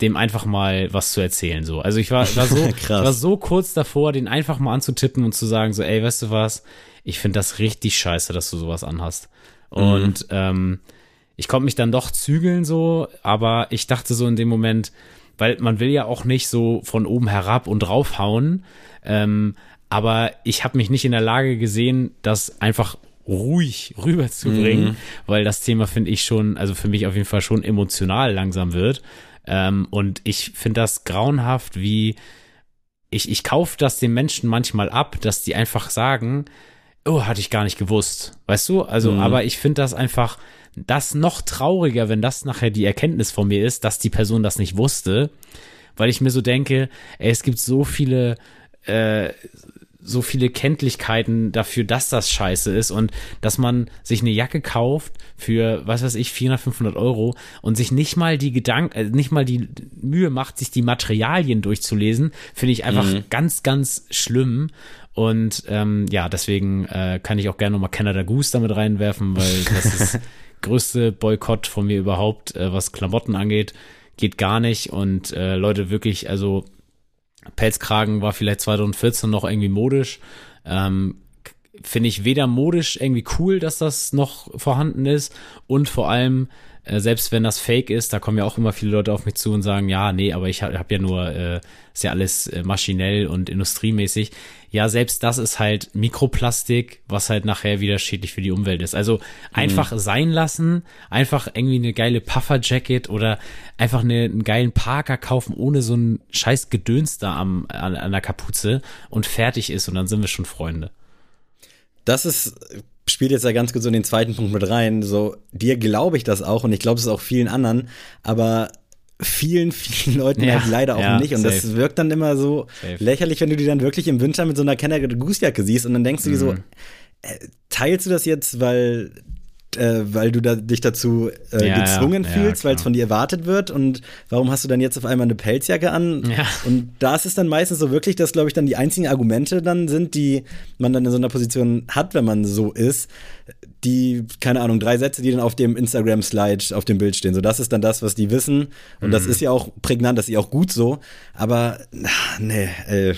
dem einfach mal was zu erzählen so. Also ich war, war so ich war so kurz davor, den einfach mal anzutippen und zu sagen so, ey, weißt du was? Ich finde das richtig scheiße, dass du sowas anhast. Und mhm. ähm, ich konnte mich dann doch zügeln so, aber ich dachte so in dem Moment, weil man will ja auch nicht so von oben herab und draufhauen. Ähm, aber ich habe mich nicht in der Lage gesehen, das einfach ruhig rüberzubringen, mhm. weil das Thema finde ich schon, also für mich auf jeden Fall schon emotional langsam wird. Ähm, und ich finde das grauenhaft, wie ich, ich kaufe das den Menschen manchmal ab, dass die einfach sagen, oh, hatte ich gar nicht gewusst. Weißt du? Also, mhm. aber ich finde das einfach, das noch trauriger, wenn das nachher die Erkenntnis von mir ist, dass die Person das nicht wusste, weil ich mir so denke, ey, es gibt so viele äh, so viele Kenntlichkeiten dafür, dass das scheiße ist und dass man sich eine Jacke kauft für, was weiß ich, 400, 500 Euro und sich nicht mal die Gedanken, äh, nicht mal die Mühe macht, sich die Materialien durchzulesen, finde ich einfach mhm. ganz, ganz schlimm. Und ähm, ja, deswegen äh, kann ich auch gerne nochmal Canada Goose damit reinwerfen, weil das ist größte Boykott von mir überhaupt, äh, was Klamotten angeht. Geht gar nicht. Und äh, Leute, wirklich, also Pelzkragen war vielleicht 2014 noch irgendwie modisch. Ähm, Finde ich weder modisch irgendwie cool, dass das noch vorhanden ist und vor allem äh, selbst wenn das Fake ist, da kommen ja auch immer viele Leute auf mich zu und sagen, ja, nee, aber ich habe hab ja nur, äh, ist ja alles äh, maschinell und industriemäßig. Ja, selbst das ist halt Mikroplastik, was halt nachher wieder schädlich für die Umwelt ist. Also einfach mhm. sein lassen, einfach irgendwie eine geile Puffer-Jacket oder einfach eine, einen geilen Parker kaufen, ohne so ein scheiß Gedöns da am, an, an der Kapuze und fertig ist und dann sind wir schon Freunde. Das ist spielt jetzt ja ganz gut so in den zweiten Punkt mit rein. So, dir glaube ich das auch und ich glaube es auch vielen anderen, aber vielen, vielen Leuten ja, halt leider auch ja, nicht. Und safe. das wirkt dann immer so safe. lächerlich, wenn du die dann wirklich im Winter mit so einer Kenner Goose Jacke siehst und dann denkst du dir so, mhm. äh, teilst du das jetzt, weil äh, weil du da, dich dazu äh, ja, gezwungen ja, fühlst, ja, weil es von dir erwartet wird. Und warum hast du dann jetzt auf einmal eine Pelzjacke an? Und da ist es dann meistens so wirklich, dass, glaube ich, dann die einzigen Argumente dann sind, die man dann in so einer Position hat, wenn man so ist. Die, keine Ahnung, drei Sätze, die dann auf dem Instagram-Slide auf dem Bild stehen. So, das ist dann das, was die wissen. Und mhm. das ist ja auch prägnant, das ist ja auch gut so. Aber, ach, nee, ey.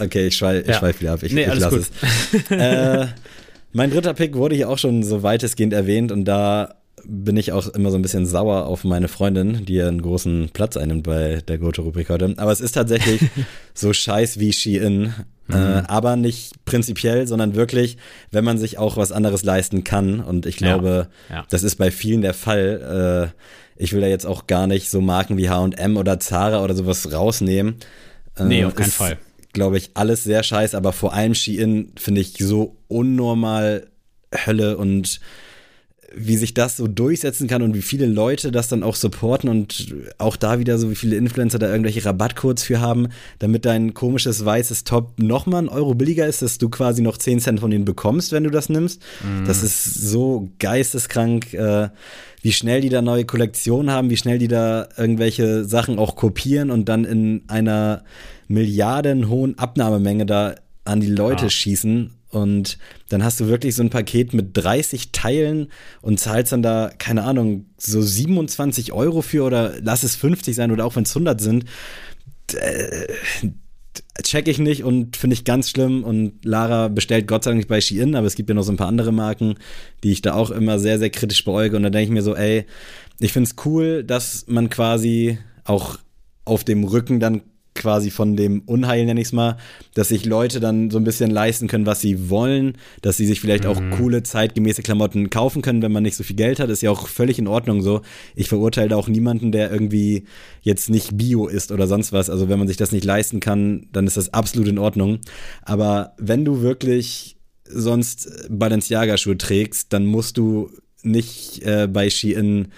Okay, ich schweife ich schweif wieder ab. Ich, nee, ich lasse es. äh, mein dritter Pick wurde hier auch schon so weitestgehend erwähnt und da bin ich auch immer so ein bisschen sauer auf meine Freundin, die ja einen großen Platz einnimmt bei der Goto-Rubrik heute. Aber es ist tatsächlich so scheiß wie Shein. Mhm. Äh, aber nicht prinzipiell, sondern wirklich, wenn man sich auch was anderes leisten kann. Und ich glaube, ja, ja. das ist bei vielen der Fall. Äh, ich will da jetzt auch gar nicht so Marken wie H&M oder Zara oder sowas rausnehmen. Äh, nee, auf keinen Fall glaube ich, alles sehr scheiße, aber vor allem Shein finde ich so unnormal Hölle und wie sich das so durchsetzen kann und wie viele Leute das dann auch supporten und auch da wieder so wie viele Influencer da irgendwelche Rabattcodes für haben, damit dein komisches weißes Top nochmal ein Euro billiger ist, dass du quasi noch 10 Cent von denen bekommst, wenn du das nimmst. Mhm. Das ist so geisteskrank, äh, wie schnell die da neue Kollektionen haben, wie schnell die da irgendwelche Sachen auch kopieren und dann in einer milliardenhohen Abnahmemenge da an die Leute ja. schießen. Und dann hast du wirklich so ein Paket mit 30 Teilen und zahlst dann da, keine Ahnung, so 27 Euro für oder lass es 50 sein oder auch wenn es 100 sind. Äh, check ich nicht und finde ich ganz schlimm. Und Lara bestellt Gott sei Dank nicht bei Shein, aber es gibt ja noch so ein paar andere Marken, die ich da auch immer sehr, sehr kritisch beäuge. Und da denke ich mir so, ey, ich finde es cool, dass man quasi auch auf dem Rücken dann quasi von dem Unheil, nenne ich es mal, dass sich Leute dann so ein bisschen leisten können, was sie wollen, dass sie sich vielleicht mhm. auch coole, zeitgemäße Klamotten kaufen können, wenn man nicht so viel Geld hat, ist ja auch völlig in Ordnung so. Ich verurteile auch niemanden, der irgendwie jetzt nicht Bio ist oder sonst was. Also wenn man sich das nicht leisten kann, dann ist das absolut in Ordnung. Aber wenn du wirklich sonst Balenciaga-Schuhe trägst, dann musst du nicht äh, bei Shein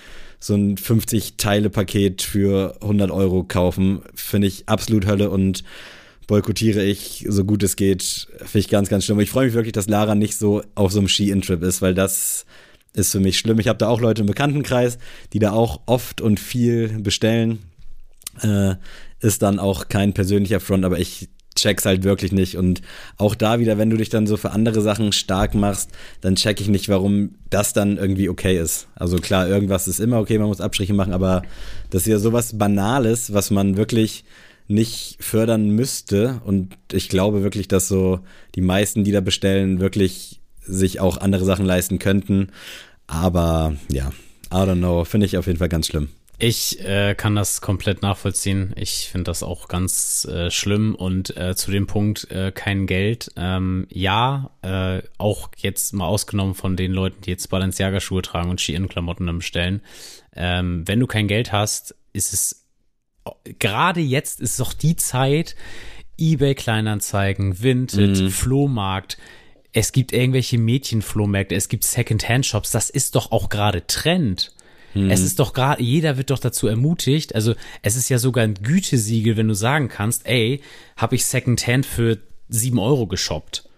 so ein 50-Teile-Paket für 100 Euro kaufen. Finde ich absolut Hölle und boykottiere ich, so gut es geht. Finde ich ganz, ganz schlimm. Ich freue mich wirklich, dass Lara nicht so auf so einem Ski-In-Trip ist, weil das ist für mich schlimm. Ich habe da auch Leute im Bekanntenkreis, die da auch oft und viel bestellen. Äh, ist dann auch kein persönlicher Front, aber ich check's halt wirklich nicht. Und auch da wieder, wenn du dich dann so für andere Sachen stark machst, dann check ich nicht, warum das dann irgendwie okay ist. Also klar, irgendwas ist immer okay, man muss Abstriche machen, aber das ist ja sowas Banales, was man wirklich nicht fördern müsste. Und ich glaube wirklich, dass so die meisten, die da bestellen, wirklich sich auch andere Sachen leisten könnten. Aber ja, I don't know, finde ich auf jeden Fall ganz schlimm. Ich äh, kann das komplett nachvollziehen. Ich finde das auch ganz äh, schlimm und äh, zu dem Punkt äh, kein Geld. Ähm, ja, äh, auch jetzt mal ausgenommen von den Leuten, die jetzt Balenciaga-Schuhe tragen und Shein-Klamotten bestellen. Ähm, wenn du kein Geld hast, ist es gerade jetzt ist doch die Zeit, eBay Kleinanzeigen, Vinted, mhm. Flohmarkt. Es gibt irgendwelche Mädchenflohmärkte, es gibt Secondhand-Shops. Das ist doch auch gerade Trend. Mhm. Es ist doch gerade, jeder wird doch dazu ermutigt. Also es ist ja sogar ein Gütesiegel, wenn du sagen kannst, ey, habe ich Secondhand für sieben Euro geshoppt.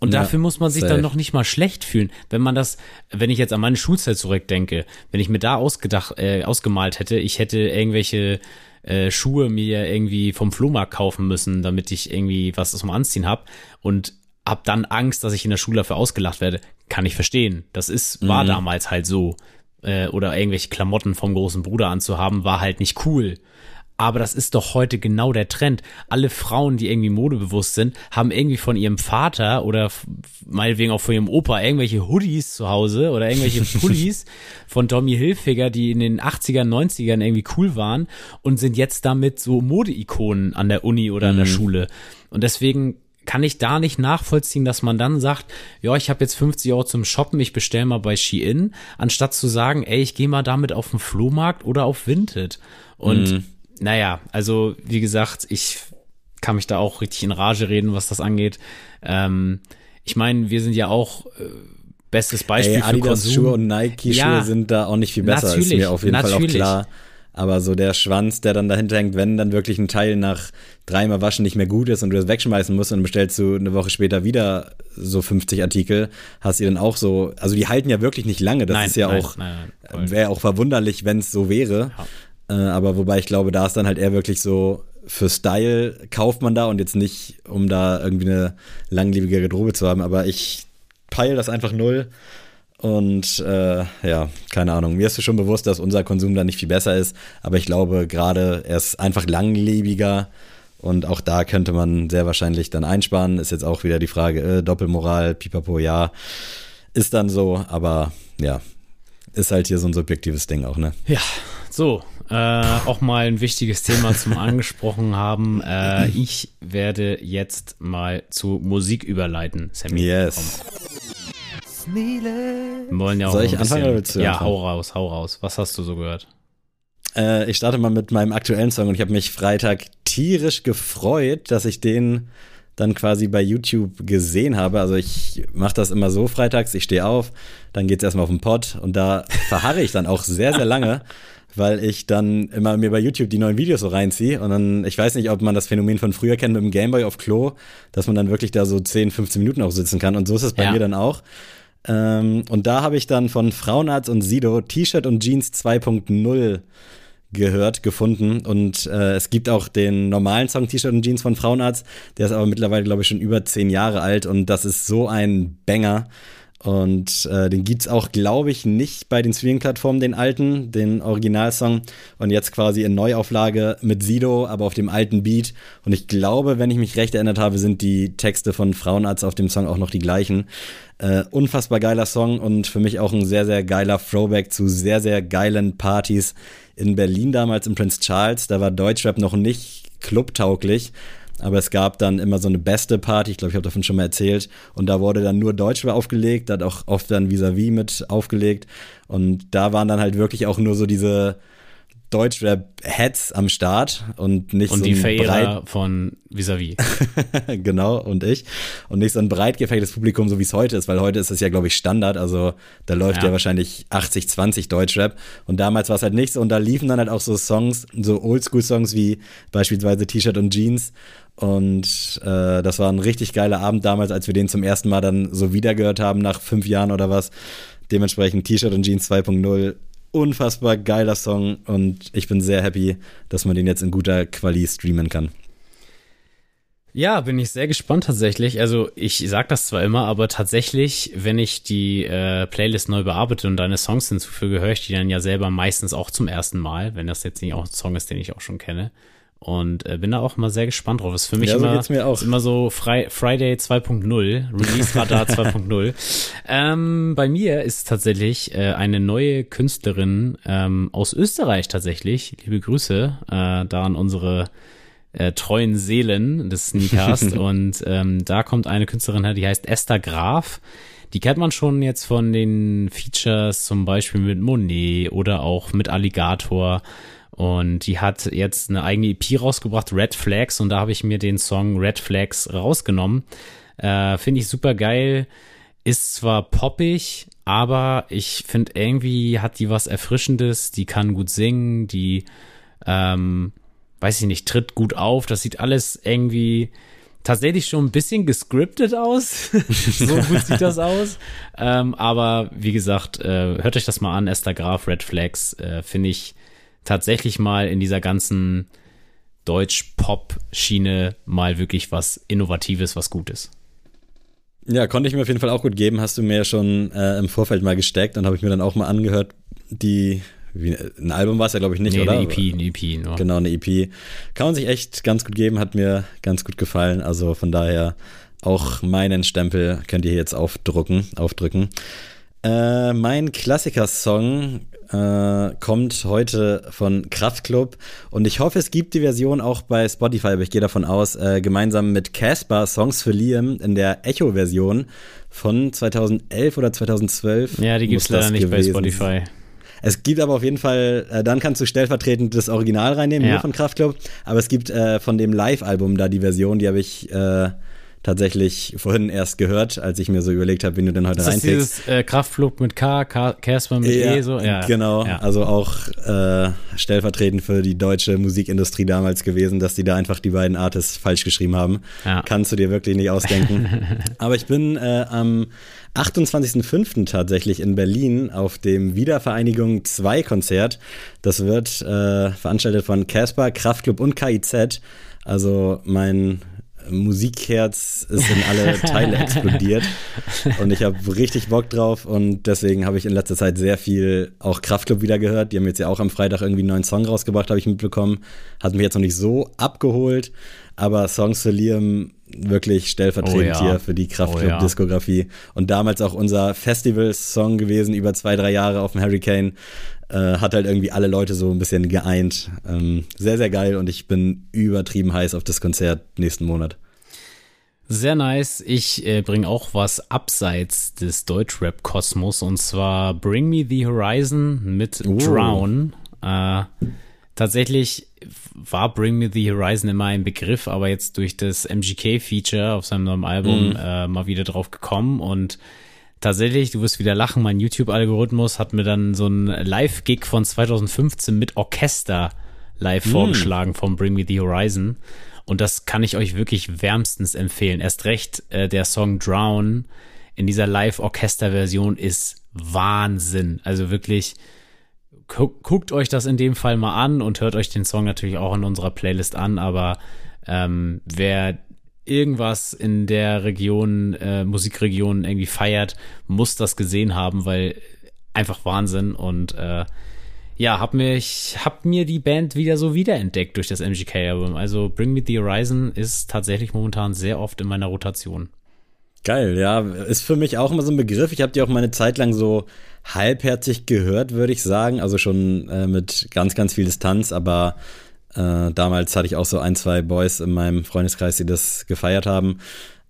Und ja, dafür muss man sich safe. dann noch nicht mal schlecht fühlen, wenn man das, wenn ich jetzt an meine Schulzeit zurückdenke, wenn ich mir da ausgedacht, äh, ausgemalt hätte, ich hätte irgendwelche äh, Schuhe mir irgendwie vom Flohmarkt kaufen müssen, damit ich irgendwie was zum Anziehen hab und hab dann Angst, dass ich in der Schule dafür ausgelacht werde, kann ich verstehen. Das ist war mhm. damals halt so äh, oder irgendwelche Klamotten vom großen Bruder anzuhaben, war halt nicht cool. Aber das ist doch heute genau der Trend. Alle Frauen, die irgendwie modebewusst sind, haben irgendwie von ihrem Vater oder meinetwegen auch von ihrem Opa irgendwelche Hoodies zu Hause oder irgendwelche Pullis von Tommy Hilfiger, die in den 80ern, 90ern irgendwie cool waren und sind jetzt damit so Modeikonen an der Uni oder an der mhm. Schule. Und deswegen kann ich da nicht nachvollziehen, dass man dann sagt, ja, ich habe jetzt 50 Euro zum Shoppen, ich bestelle mal bei Shein, anstatt zu sagen, ey, ich gehe mal damit auf den Flohmarkt oder auf Vinted. Und mhm. naja, also wie gesagt, ich kann mich da auch richtig in Rage reden, was das angeht. Ähm, ich meine, wir sind ja auch äh, bestes Beispiel Ey, Adidas für Schuhe und Nike Schuhe ja, sind da auch nicht viel besser, ist mir auf jeden Fall auch klar. Aber so der Schwanz, der dann dahinter hängt, wenn dann wirklich ein Teil nach dreimal Waschen nicht mehr gut ist und du das wegschmeißen musst und bestellst du eine Woche später wieder so 50 Artikel, hast du dann auch so, also die halten ja wirklich nicht lange. Das nein, ist ja nein, auch, wäre auch verwunderlich, wenn es so wäre. Ja. Äh, aber wobei ich glaube, da ist dann halt eher wirklich so, für Style kauft man da und jetzt nicht, um da irgendwie eine langlebige Garderobe zu haben. Aber ich peile das einfach null. Und äh, ja, keine Ahnung. Mir ist schon bewusst, dass unser Konsum da nicht viel besser ist, aber ich glaube gerade, er ist einfach langlebiger und auch da könnte man sehr wahrscheinlich dann einsparen. Ist jetzt auch wieder die Frage, äh, Doppelmoral, pipapo, ja, ist dann so, aber ja, ist halt hier so ein subjektives Ding auch, ne? Ja, so, äh, auch mal ein wichtiges Thema zum angesprochen haben. Äh, ich werde jetzt mal zu Musik überleiten, Sammy. Yes. Wir wollen ja auch Soll ich anfangen oder willst du Ja, anfangen? hau raus, hau raus. Was hast du so gehört? Äh, ich starte mal mit meinem aktuellen Song und ich habe mich Freitag tierisch gefreut, dass ich den dann quasi bei YouTube gesehen habe. Also ich mache das immer so freitags, ich stehe auf, dann geht's erstmal auf den Pod und da verharre ich dann auch sehr, sehr lange, weil ich dann immer mir bei YouTube die neuen Videos so reinziehe und dann, ich weiß nicht, ob man das Phänomen von früher kennt mit dem Gameboy auf Klo, dass man dann wirklich da so 10, 15 Minuten auch sitzen kann und so ist es bei ja. mir dann auch. Ähm, und da habe ich dann von Frauenarzt und Sido T-Shirt und Jeans 2.0 gehört, gefunden. Und äh, es gibt auch den normalen Song T-Shirt und Jeans von Frauenarzt. Der ist aber mittlerweile, glaube ich, schon über zehn Jahre alt. Und das ist so ein Banger. Und äh, den gibt's auch, glaube ich, nicht bei den Streaming-Plattformen, den alten, den Originalsong. Und jetzt quasi in Neuauflage mit Sido, aber auf dem alten Beat. Und ich glaube, wenn ich mich recht erinnert habe, sind die Texte von Frauenarzt auf dem Song auch noch die gleichen. Äh, unfassbar geiler Song und für mich auch ein sehr, sehr geiler Throwback zu sehr, sehr geilen Partys in Berlin damals im Prince Charles. Da war Deutschrap noch nicht clubtauglich. Aber es gab dann immer so eine beste Party, ich glaube, ich habe davon schon mal erzählt. Und da wurde dann nur Deutschrap aufgelegt, da hat auch oft dann Vis-a-vis -vis mit aufgelegt. Und da waren dann halt wirklich auch nur so diese Deutschrap-Heads am Start und nicht und so ein die Verehrer von Vis-a-vis. -vis. genau, und ich. Und nicht so ein breit gefächertes Publikum, so wie es heute ist, weil heute ist es ja, glaube ich, Standard. Also da läuft ja, ja wahrscheinlich 80, 20 Deutschrap. Und damals war es halt nicht so. Und da liefen dann halt auch so Songs, so Oldschool-Songs wie beispielsweise T-Shirt und Jeans. Und äh, das war ein richtig geiler Abend damals, als wir den zum ersten Mal dann so wiedergehört haben, nach fünf Jahren oder was. Dementsprechend T-Shirt und Jeans 2.0 unfassbar geiler Song und ich bin sehr happy, dass man den jetzt in guter Quali streamen kann. Ja, bin ich sehr gespannt tatsächlich. Also ich sag das zwar immer, aber tatsächlich, wenn ich die äh, Playlist neu bearbeite und deine Songs hinzufüge, höre ich die dann ja selber meistens auch zum ersten Mal, wenn das jetzt nicht auch ein Song ist, den ich auch schon kenne. Und äh, bin da auch mal sehr gespannt drauf. Ist für mich ja, so immer, mir auch. Ist immer so Fri Friday 2.0, Release Radar 2.0. Ähm, bei mir ist tatsächlich äh, eine neue Künstlerin ähm, aus Österreich tatsächlich. Liebe Grüße äh, da an unsere äh, treuen Seelen des Sneakers. Und ähm, da kommt eine Künstlerin her, die heißt Esther Graf. Die kennt man schon jetzt von den Features zum Beispiel mit Monet oder auch mit Alligator. Und die hat jetzt eine eigene EP rausgebracht, Red Flags, und da habe ich mir den Song Red Flags rausgenommen. Äh, finde ich super geil. Ist zwar poppig, aber ich finde irgendwie hat die was Erfrischendes. Die kann gut singen, die, ähm, weiß ich nicht, tritt gut auf. Das sieht alles irgendwie tatsächlich schon ein bisschen gescriptet aus. so gut sieht das aus. Ähm, aber wie gesagt, äh, hört euch das mal an. Esther Graf, Red Flags, äh, finde ich tatsächlich mal in dieser ganzen Deutsch-Pop-Schiene mal wirklich was Innovatives, was Gutes. Ja, konnte ich mir auf jeden Fall auch gut geben. Hast du mir ja schon äh, im Vorfeld mal gesteckt und habe ich mir dann auch mal angehört, die wie, ein Album war es ja, glaube ich, nicht, nee, oder? Eine EP, eine EP, nur. Genau, eine EP. Kann man sich echt ganz gut geben, hat mir ganz gut gefallen. Also von daher auch meinen Stempel könnt ihr jetzt aufdrucken, aufdrücken. Äh, mein Klassiker-Song äh, kommt heute von Kraftklub und ich hoffe, es gibt die Version auch bei Spotify, aber ich gehe davon aus, äh, gemeinsam mit Casper Songs für Liam in der Echo-Version von 2011 oder 2012. Ja, die gibt es leider nicht bei Spotify. Es gibt aber auf jeden Fall, äh, dann kannst du stellvertretend das Original reinnehmen, ja. nur von Kraftklub. Aber es gibt äh, von dem Live-Album da die Version, die habe ich äh, tatsächlich vorhin erst gehört, als ich mir so überlegt habe, wen du denn heute reinpickst. Dieses äh, Kraftflug mit K, Casper mit ja, E, so. Ja, genau. Ja. Also auch äh, stellvertretend für die deutsche Musikindustrie damals gewesen, dass die da einfach die beiden Artists falsch geschrieben haben. Ja. Kannst du dir wirklich nicht ausdenken. Aber ich bin äh, am 28.05. tatsächlich in Berlin auf dem Wiedervereinigung 2 Konzert. Das wird äh, veranstaltet von Casper, Kraftclub und KIZ. Also mein Musikherz ist in alle Teile explodiert und ich habe richtig Bock drauf und deswegen habe ich in letzter Zeit sehr viel auch Kraftclub wieder gehört. Die haben jetzt ja auch am Freitag irgendwie einen neuen Song rausgebracht, habe ich mitbekommen. Hat mich jetzt noch nicht so abgeholt, aber Songs für Liam wirklich stellvertretend oh ja. hier für die Kraftclub-Diskografie. Oh ja. Und damals auch unser Festival-Song gewesen, über zwei, drei Jahre auf dem Hurricane. Äh, hat halt irgendwie alle Leute so ein bisschen geeint. Ähm, sehr, sehr geil und ich bin übertrieben heiß auf das Konzert nächsten Monat. Sehr nice. Ich äh, bringe auch was abseits des Deutschrap-Kosmos und zwar Bring Me the Horizon mit uh. Drown. Äh, tatsächlich war Bring Me the Horizon immer ein Begriff, aber jetzt durch das MGK-Feature auf seinem neuen Album mm. äh, mal wieder drauf gekommen und tatsächlich, du wirst wieder lachen, mein YouTube-Algorithmus hat mir dann so ein Live-Gig von 2015 mit Orchester live mm. vorgeschlagen vom Bring Me the Horizon. Und das kann ich euch wirklich wärmstens empfehlen. Erst recht äh, der Song Drown in dieser Live-Orchester-Version ist Wahnsinn. Also wirklich, gu guckt euch das in dem Fall mal an und hört euch den Song natürlich auch in unserer Playlist an. Aber ähm, wer irgendwas in der Region, äh, Musikregion irgendwie feiert, muss das gesehen haben, weil einfach Wahnsinn und äh, ja, hab mir, ich hab mir die Band wieder so wiederentdeckt durch das MGK-Album. Also Bring Me the Horizon ist tatsächlich momentan sehr oft in meiner Rotation. Geil, ja, ist für mich auch immer so ein Begriff. Ich habe die auch meine Zeit lang so halbherzig gehört, würde ich sagen. Also schon äh, mit ganz, ganz viel Distanz, aber äh, damals hatte ich auch so ein, zwei Boys in meinem Freundeskreis, die das gefeiert haben.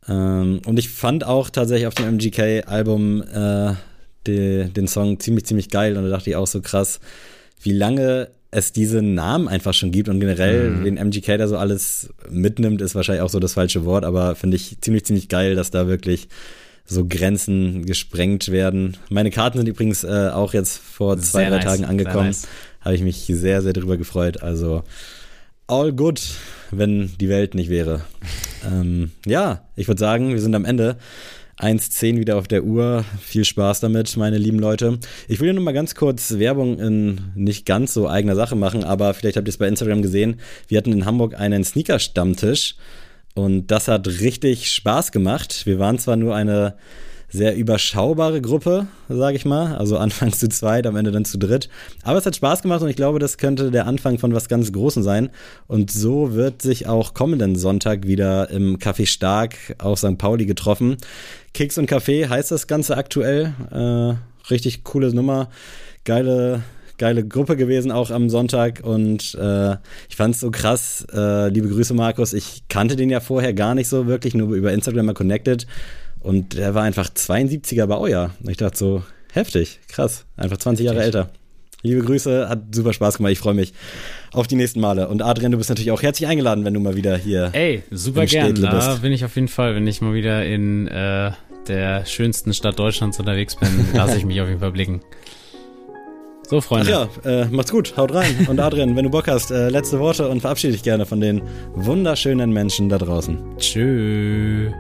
Ähm, und ich fand auch tatsächlich auf dem MGK-Album äh, die, den Song ziemlich, ziemlich geil. Und da dachte ich auch so krass, wie lange es diese Namen einfach schon gibt und generell, mhm. wen MGK da so alles mitnimmt, ist wahrscheinlich auch so das falsche Wort, aber finde ich ziemlich, ziemlich geil, dass da wirklich so Grenzen gesprengt werden. Meine Karten sind übrigens äh, auch jetzt vor zwei, sehr drei nice, Tagen angekommen. Nice. Habe ich mich sehr, sehr drüber gefreut. Also all good, wenn die Welt nicht wäre. ähm, ja, ich würde sagen, wir sind am Ende. 1.10 wieder auf der Uhr. Viel Spaß damit, meine lieben Leute. Ich will hier nur mal ganz kurz Werbung in nicht ganz so eigener Sache machen, aber vielleicht habt ihr es bei Instagram gesehen. Wir hatten in Hamburg einen Sneaker-Stammtisch und das hat richtig Spaß gemacht. Wir waren zwar nur eine sehr überschaubare Gruppe, sage ich mal. Also anfangs zu zweit, am Ende dann zu dritt. Aber es hat Spaß gemacht und ich glaube, das könnte der Anfang von was ganz Großem sein. Und so wird sich auch kommenden Sonntag wieder im Café Stark auf St. Pauli getroffen. Keks und Kaffee heißt das Ganze aktuell. Äh, richtig coole Nummer. Geile geile Gruppe gewesen, auch am Sonntag. Und äh, ich fand es so krass. Äh, liebe Grüße, Markus. Ich kannte den ja vorher gar nicht so wirklich, nur über Instagram mal connected. Und er war einfach 72er Baujahr. Und ich dachte so, heftig, krass, einfach 20 Jahre älter. Liebe Grüße, hat super Spaß gemacht. Ich freue mich auf die nächsten Male. Und Adrian, du bist natürlich auch herzlich eingeladen, wenn du mal wieder hier. Ey, super gern. Da bin ich auf jeden Fall, wenn ich mal wieder in äh, der schönsten Stadt Deutschlands unterwegs bin, lasse ich mich auf jeden Fall blicken. So, Freunde. Ach ja, äh, macht's gut, haut rein. Und Adrian, wenn du Bock hast, äh, letzte Worte und verabschiede dich gerne von den wunderschönen Menschen da draußen. Tschüss.